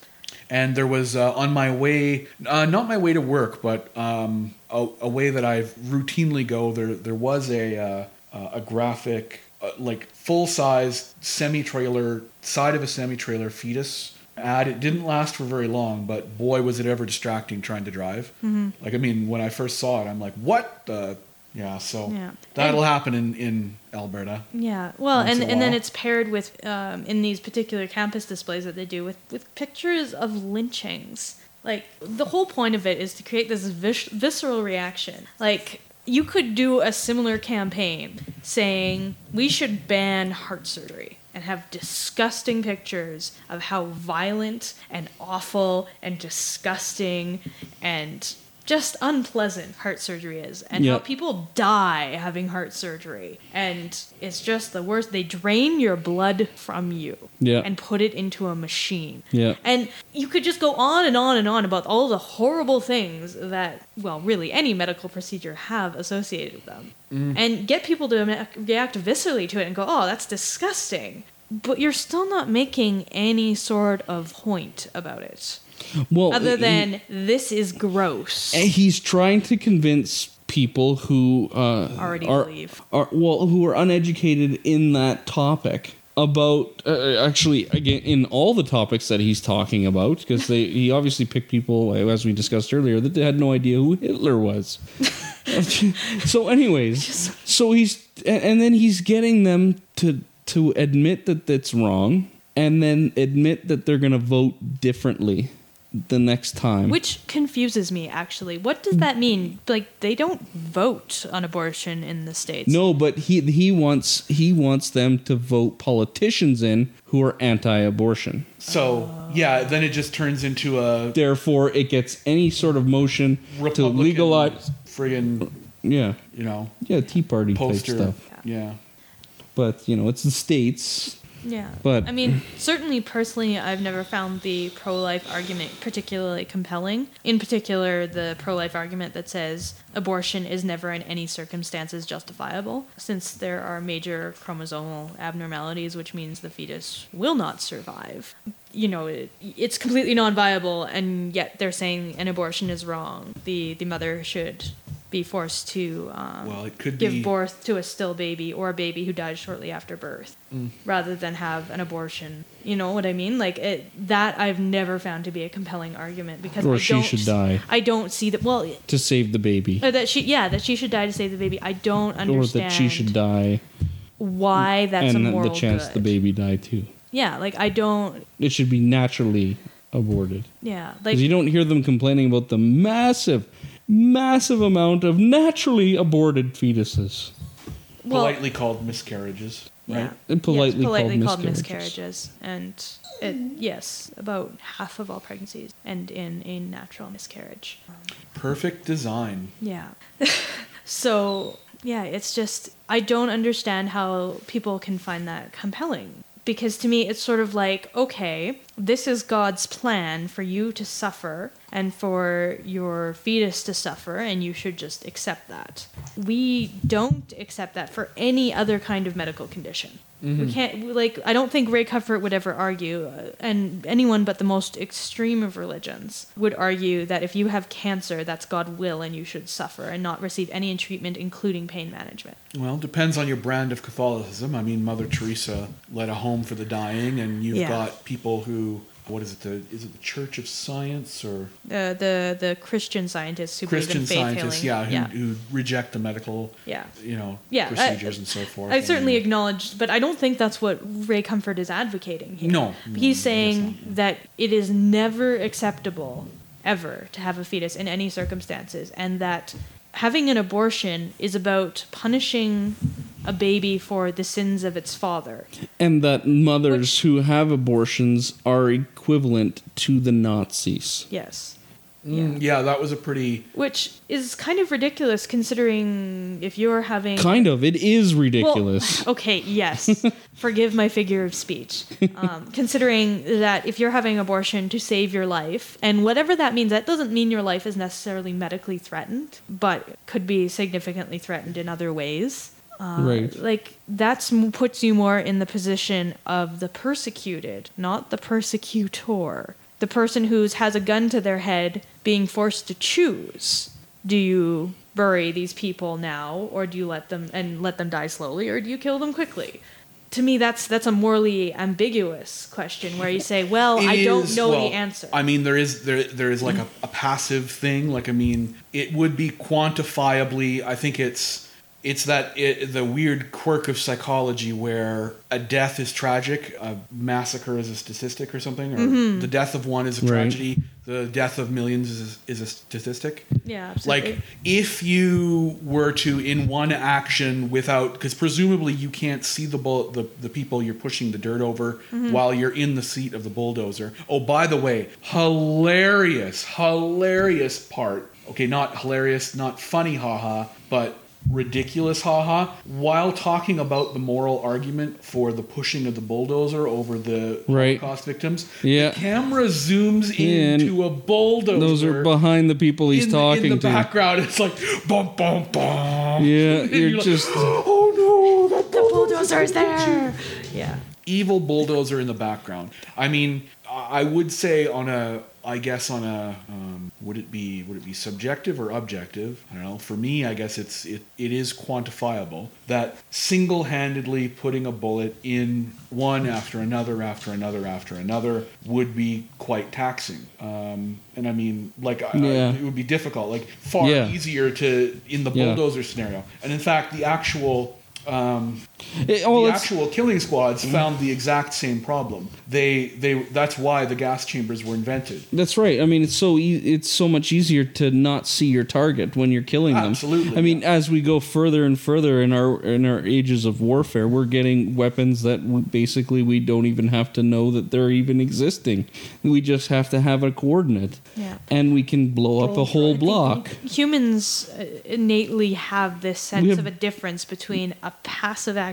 And there was uh, on my way, uh, not my way to work, but um, a, a way that I routinely go. There, there was a uh, uh, a graphic, uh, like full size semi trailer side of a semi trailer fetus ad. It didn't last for very long, but boy, was it ever distracting trying to drive. Mm-hmm. Like I mean, when I first saw it, I'm like, what the. Yeah, so Yeah. that'll And- happen in, in Alberta. Yeah, well, and and then it's paired with um, in these particular campus displays that they do with with pictures of lynchings. Like the whole point of it is to create this vis- visceral reaction. Like you could do a similar campaign saying we should ban heart surgery and have disgusting pictures of how violent and awful and disgusting and just unpleasant heart surgery is and how people die having heart surgery. And it's just the worst. They drain your blood from you Yeah. and put it into a machine. Yeah. and you could just go on and on and on about all the horrible things that well really any medical procedure have associated with them. Mm. And get people to react viscerally to it and go oh that's disgusting. But you're still not making any sort of point about it Well, other he- than this is gross And he's trying to convince people who uh, Already are, believe. are well who are uneducated in that topic about uh, actually again in all the topics that he's talking about because they he obviously picked people as we discussed earlier that had no idea who Hitler was. [LAUGHS] so anyways, [LAUGHS] so he's and and then he's getting them to to admit that that's wrong and then admit that they're going to vote differently the next time. Which confuses me, actually. What does that mean? Like, they don't vote on abortion in the States. No, but he he wants he wants them to vote politicians in who are anti-abortion. So yeah, then it just turns into a Therefore, it gets any sort of motion to legalize. friggin' Yeah, you know yeah, Tea Party poster. type stuff. Yeah. But you know, it's the states. Yeah. But- I mean, certainly personally, I've never found the pro life argument particularly compelling. In particular, the pro life argument that says abortion is never in any circumstances justifiable, since there are major chromosomal abnormalities, which means the fetus will not survive. You know, it, it's completely non viable, and yet they're saying an abortion is wrong. The, the mother should be forced to um, Well, it could give be birth to a still baby or a baby who died shortly after birth Mm. rather than have an abortion. You know what I mean? Like it, that I've never found to be a compelling argument because Or I she don't, should die. I don't see that. Well, To save the baby, uh, that she yeah that she should die to save the baby. I don't understand. or understand that she should die, why that's and a moral the chance good. the baby die too. Yeah, like I don't. It should be naturally aborted. Yeah, like Because you don't hear them complaining about the massive, massive amount of naturally aborted fetuses. Well, politely called miscarriages, right? Yeah. And politely yes, politely called called miscarriages. miscarriages. And it, yes, about half of all pregnancies end in a natural miscarriage. Perfect design. Yeah. [LAUGHS] so, yeah, it's just, I don't understand how people can find that compelling. Because to me, it's sort of like, okay, this is God's plan for you to suffer and for your fetus to suffer, and you should just accept that. We don't accept that for any other kind of medical condition. We can't, like, I don't think Ray Comfort would ever argue, uh, and anyone but the most extreme of religions would argue that if you have cancer, that's God will and you should suffer and not receive any treatment, including pain management. Well, depends on your brand of Catholicism. I mean, Mother Teresa led a home for the dying, and you've Yeah. got people who, what is it? The is it the Church of Science or Uh, the the Christian scientists who Christian believe in faith scientists? healing. Yeah, who, who reject the medical, Yeah. you know, Yeah, I- procedures and so forth. I and- certainly acknowledge, but I don't think that's what Ray Comfort is advocating here. No, no, he's guess saying not. that it is never acceptable ever to have a fetus in any circumstances, and that having an abortion is about punishing a baby for the sins of its father. And that mothers Which- who have abortions are equivalent to the Nazis. Yes. Mm, yeah, that was a pretty. Which is kind of ridiculous considering if you're having Kind of. It is Well, ridiculous. [LAUGHS] okay, yes. Forgive my figure of speech. Um, [LAUGHS] considering that if you're having abortion to save your life, and whatever that means, that doesn't mean your life is necessarily medically threatened, but could be significantly threatened in other ways. Uh, Right. Like that's m- puts you more in the position of the persecuted, not the persecutor. The person who has a gun to their head being forced to choose. Do you bury these people now or do you let them and let them die slowly or do you kill them quickly? To me that's that's a morally ambiguous question where you say, "Well, It I don't is- know well, the answer." I mean, there is there there is like a, a passive thing. Like, I mean, it would be quantifiably. I think it's it's that it, the weird quirk of psychology where a death is tragic, a massacre is a statistic or something, or Mm-hmm. the death of one is a Right. tragedy, the death of millions is is a statistic. yeah, absolutely. Like, if you were to, in one action, without, because presumably you can't see the, bull, the the people you're pushing the dirt over while you're in the seat of the bulldozer. Oh, by the way, hilarious, hilarious part. Okay, not hilarious, not funny, haha, but ridiculous, haha. While talking about the moral argument for the pushing of the bulldozer over the Right. Holocaust victims, Yeah. the camera zooms In. into a bulldozer Those are behind the people he's in, talking in the to. background. It's like bum bum bum. Yeah, [LAUGHS] And you're like, just- [GASPS] oh no, that the bulldozer's there. Yeah. evil bulldozer in the background. I mean, I I would say on a, I guess on a, um, would it be would it be subjective or objective? I don't know. For me, I guess it's it it is quantifiable that single handedly putting a bullet in one after another after another after another would be quite taxing. Um, and I mean, like I- I- Yeah. it would be difficult, like far Yeah. easier to in the Yeah. bulldozer scenario. And in fact, the actual um, It- well, the actual killing squads found the exact same problem. They they that's why the gas chambers were invented. That's right. I mean, it's so e- it's so much easier to not see your target when you're killing them. Absolutely, I mean, yeah. as we go further and further in our in our ages of warfare, we're getting weapons that basically we don't even have to know that they're even existing. We just have to have a coordinate, Yeah. and we can blow up a whole block. Humans uh, innately have this sense have- of a difference between a passive action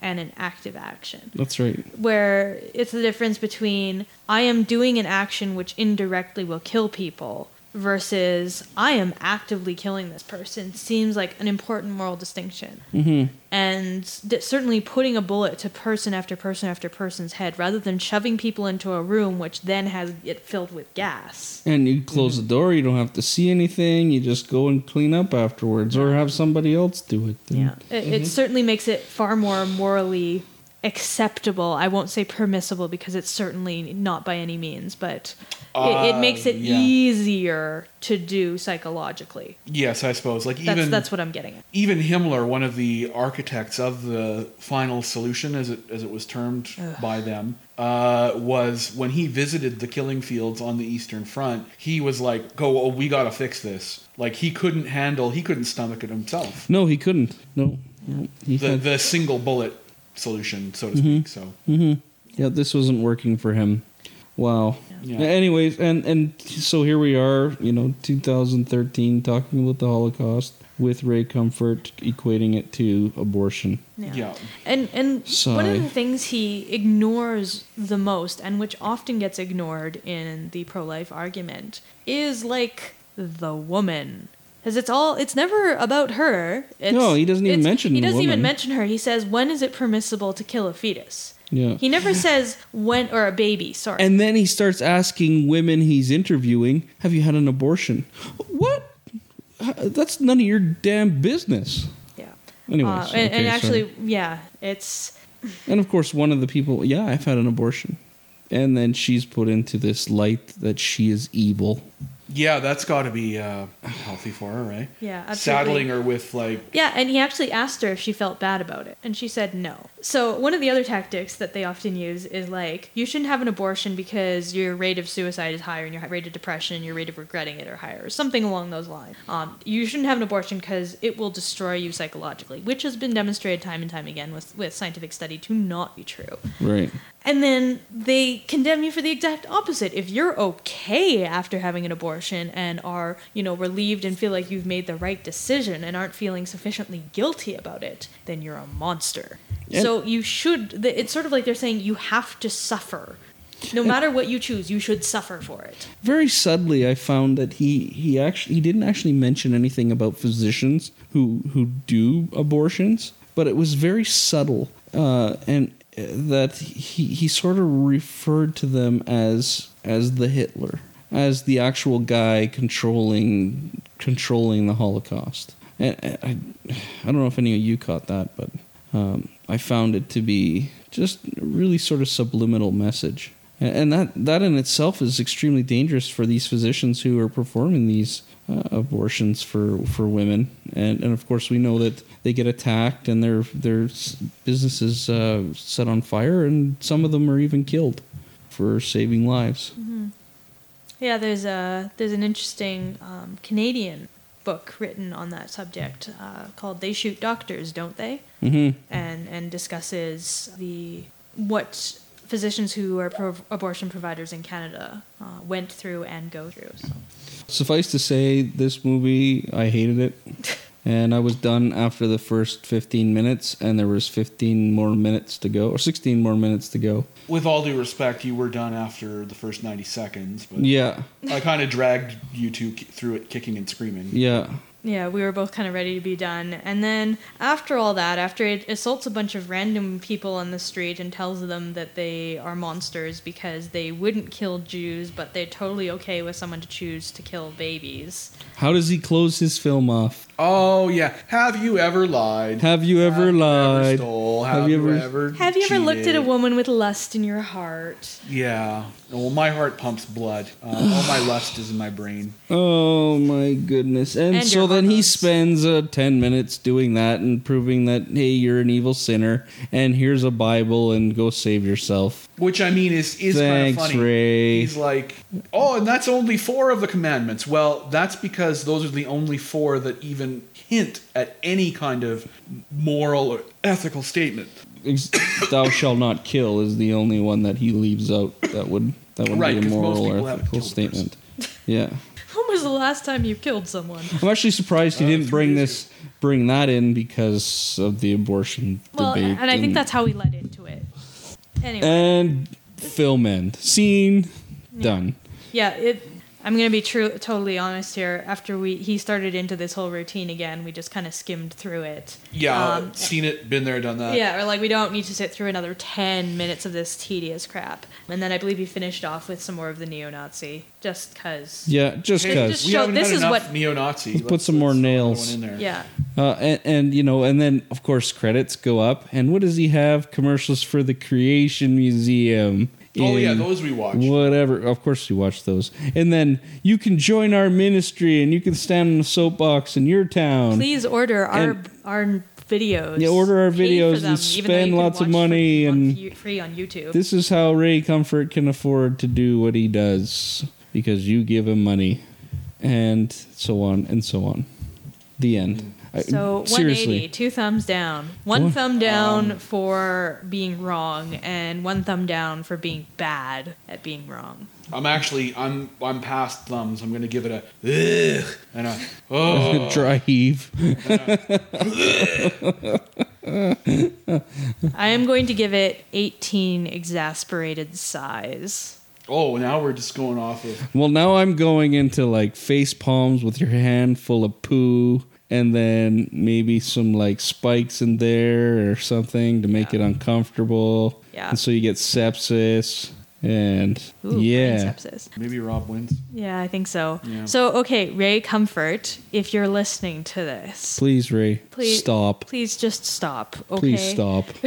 and an active action. That's right. Where it's the difference between I am doing an action which indirectly will kill people versus I am actively killing this person seems like an important moral distinction. hmm and certainly putting a bullet to person after person after person's head rather than shoving people into a room which then has it filled with gas And you close the door. You don't have to see anything. You just go and clean up afterwards, or have somebody else do it. yeah it, it certainly makes it far more morally acceptable. I won't say permissible because it's certainly not by any means, but it, it Uh, makes it yeah. easier to do psychologically. Yes, I suppose. Like even that's what I'm getting at. even Himmler, one of the architects of the final solution, as it as it was termed by them, uh, was when he visited the killing fields on the Eastern Front. He was like, "Go, oh, we got to fix this." Like he couldn't handle, he couldn't stomach it himself. No, he couldn't. No, no he The had, the single bullet solution, so to speak. So mm-hmm. yeah, this wasn't working for him. Wow. Yeah. Anyways, and and so here we are, you know, 2013, talking about the Holocaust with Ray Comfort equating it to abortion. yeah. And and one of the things he ignores the most, and which often gets ignored in the pro-life argument, is like the woman. Because it's all it's never about her. It's, No, he doesn't even mention He doesn't even mention her. He says, "When is it permissible to kill a fetus?" Yeah. He never says when or a baby. Sorry. And then he starts asking women he's interviewing, "Have you had an abortion?" What? That's none of your damn business. yeah. Anyways, Uh, and, and actually, sorry. yeah, it's [LAUGHS] and of course, one of the people, yeah, I've had an abortion, and then she's put into this light that she is evil. Yeah, that's got to be uh, healthy for her, right? yeah, absolutely. Saddling her with like Yeah, and he actually asked her if she felt bad about it, and she said no. So, one of the other tactics that they often use is like, you shouldn't have an abortion because your rate of suicide is higher, and your rate of depression, and your rate of regretting it are higher, or something along those lines. Um, you shouldn't have an abortion because it will destroy you psychologically, which has been demonstrated time and time again with, with scientific study to not be true. Right. And then they condemn you for the exact opposite. If you're okay after having an abortion and are, you know, relieved and feel like you've made the right decision and aren't feeling sufficiently guilty about it, then you're a monster. And- so you should, it's sort of like they're saying you have to suffer. No matter what you choose, you should suffer for it. Very subtly, I found that he he actually he didn't actually mention anything about physicians who who do abortions, but it was very subtle, uh, and that he he sort of referred to them as as the Hitler, as the actual guy controlling controlling the Holocaust. And I, I don't know if any of you caught that, but um, I found it to be just really sort of subliminal message. And that, that in itself is extremely dangerous for these physicians who are performing these uh, abortions for, for women. And, and of course, we know that they get attacked and their, their businesses uh, set on fire, and some of them are even killed for saving lives. Yeah, there's a there's an interesting um, Canadian book written on that subject uh, called "They Shoot Doctors, Don't They?" hmm and and discusses the what physicians who are pro- abortion providers in Canada uh, went through and go through. So. Suffice to say, this movie, I hated it. [LAUGHS] And I was done after the first 15 minutes, and there was 15 more minutes to go, or 16 more minutes to go. with all due respect, you were done after the first 90 seconds, but Yeah, I kind of dragged you two through it kicking and screaming. yeah. Yeah, we were both kind of ready to be done. And then after all that, after it assaults a bunch of random people on the street and tells them that they are monsters because they wouldn't kill Jews, but they're totally okay with someone to choose to kill babies. How does he close his film off? Oh yeah, have you ever lied? Have you ever Have you lied? stole? Have Have, you you ever- ever? Have you ever looked at a woman with lust in your heart? Yeah. Well, my heart pumps blood. Uh, all my [SIGHS] lust is in my brain. Oh my goodness. And, And so then he spends uh, 10 minutes doing that and proving that, hey, you're an evil sinner, and here's a Bible, and go save yourself. Which I mean is is Thanks, kind of funny. Ray. He's like, oh, and that's only four of the commandments. Well, that's because those are the only four that even hint at any kind of moral or ethical statement. Thou shalt not kill is the only one that he leaves out that would that would Right, be a moral or ethical killed a person. statement. [LAUGHS] Yeah. When was the last time you killed someone? I'm actually surprised he Uh, didn't bring days this bring that in because of the abortion Well, debate. and I think that's how we led into it. Anyway. and film end scene done. Yeah, it. I'm gonna be true, totally honest here. After we he started into this whole routine again, we just kind of skimmed through it. Yeah, Um, seen it, been there, done that. yeah, or like we don't need to sit through another ten minutes of this tedious crap. And then I believe he finished off with some more of the neo-Nazi, just cause. Yeah, just because. just- we show- haven't this had is enough what- neo-Nazi. Put some more nails. one in there. Yeah. Uh, and, and you know, and then of course credits go up. And what does he have? Commercials for the Creation Museum. Oh yeah, those we watched. Whatever. Of course, you watch those. And then you can join our ministry, and you can stand on a soapbox in your town. Please order our our videos. Yeah, order our videos them, and even though you spend lots of money for- on and- free on YouTube. This is how Ray Comfort can afford to do what he does because you give him money, and so on and so on. The end. I- So 180, two thumbs down. One What? thumb down Um, for being wrong, and one thumb down for being bad at being wrong. I'm actually I'm I'm past thumbs. I'm gonna give it a ugh and a [LAUGHS] oh. dry heave. I am going to give it 18 exasperated sighs. oh now we're just going off of Well, now I'm going into like face palms with your hand full of poo, and then maybe some like spikes in there or something to make Yeah. it uncomfortable. Yeah. And so you get sepsis, and Ooh, yeah, sepsis. maybe Rob wins. Yeah, I think so. Yeah. So, okay, Ray Comfort, if you're listening to this, please, Ray, Please- stop. please just stop. Okay. Please stop. [LAUGHS]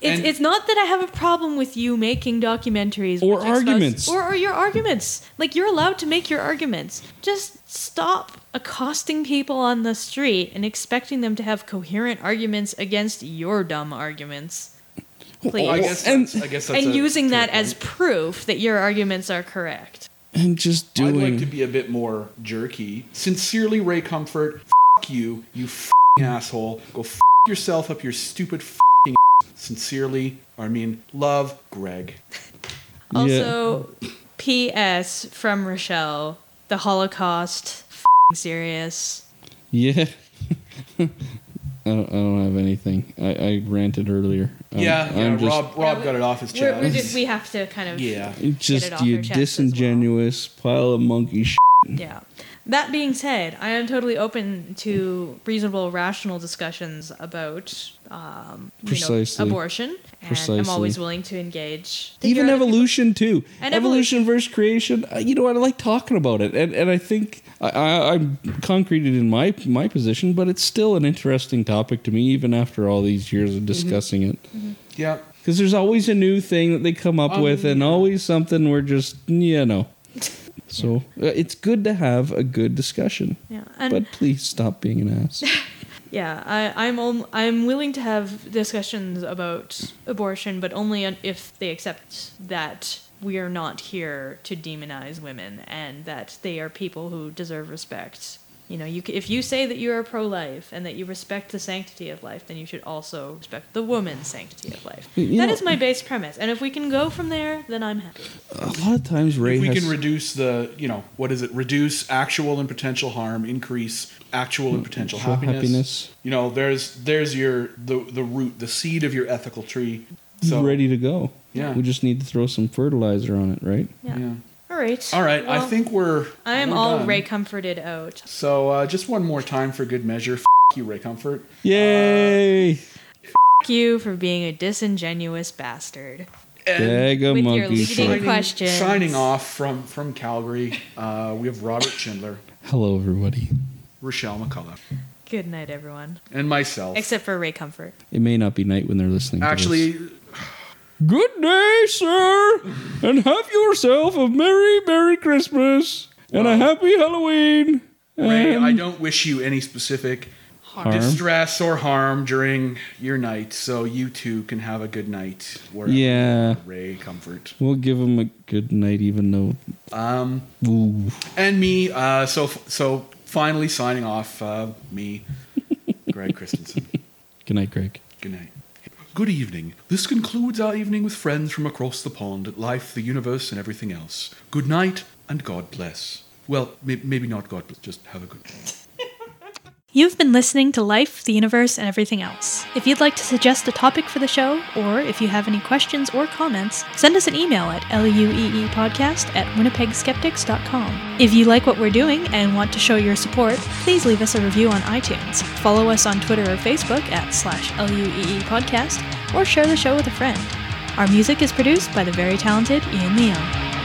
It's, And- it's not that I have a problem with you making documentaries Or which expose- arguments. or, or your arguments. Like you're allowed to make your arguments. Just stop accosting people on the street and expecting them to have coherent arguments against your dumb arguments. Please. I guess And- I guess that's and using fair that as proof that your arguments are correct. And just doing. I'd like to be a bit more jerky. Sincerely, Ray Comfort. F- you, you f***ing asshole. Go f- yourself up your stupid f***ing. Sincerely, or I mean, love, Greg. [LAUGHS] Yeah. Also, P.S. from Richelle: the Holocaust. F***ing serious. Yeah. [LAUGHS] I, don't, I don't have anything. I, I ranted earlier. Um, yeah, yeah I'm just, Rob, Rob Yeah, got it off his We're, chest. we're just, we have to kind of yeah. just it off you your chest as well. disingenuous pile of monkey shit. Yeah. That being said, I am totally open to reasonable, rational discussions about um, you know, Precisely. abortion, and Precisely. I'm always willing to engage. Even hear other evolution too. And evolution, versus creation. uh, You know what? I like talking about it, and and I think I, I, I'm concreted in my my position, but it's still an interesting topic to me, even after all these years Mm-hmm. of discussing it. Yeah. Because there's always a new thing that they come up Um, with, and always something we're just you know. [LAUGHS] So uh, it's good to have a good discussion. Yeah, and but please stop being an ass. [LAUGHS] yeah, I, I'm om- I'm willing to have discussions about abortion, but only if they accept that we are not here to demonize women and that they are people who deserve respect. You know, you if you say that you are pro-life and that you respect the sanctity of life, then you should also respect the woman's sanctity of life. You That know- is my base premise, and if we can go from there, then I'm happy. a lot of times, Ray If we has can reduce the, you know, what is it? Reduce actual and potential harm, increase actual and mm, potential happiness. happiness. You know, there's there's your the the root, the seed of your ethical tree. So ready to go. Yeah. we just need to throw some fertilizer on it, right? Yeah. Yeah. All right. All right, I think we're. I am we're all done. Ray comforted out. So uh, just one more time for good measure. F- you, Ray Comfort. Yay! Fuck you for being a disingenuous bastard. Bag of with your leading shit. signing, questions. signing off from from Calgary, uh, we have Robert Shindler, Hello, everybody. Richelle McCullough, Good night, everyone. and myself. Except for Ray Comfort. It may not be night when they're listening. to Actually, this. Good day, sir, and have yourself a merry, merry Christmas and a happy Halloween. Ray, and I don't wish you any specific Harm. distress or harm during your night, so you too can have a good night. wherever Yeah. Ray Comfort. We'll give him a good night, even though. Um, Ooh. and me. Uh, so so finally signing off. Uh, me, Greg Christensen. [LAUGHS] Good night, Greg. Good night. Good evening. This concludes our evening with friends from across the pond at life, the universe, and everything else. Good night and God bless. Well, may- maybe not God bless, just have a good You've been listening to Life, the Universe, and Everything Else. If you'd like to suggest a topic for the show, or if you have any questions or comments, send us an email at lueepodcast at winnipegskeptics.com. If you like what we're doing and want to show your support, please leave us a review on iTunes, follow us on Twitter or Facebook at slash lueepodcast, or share the show with a friend. Our music is produced by the very talented Ian Leon.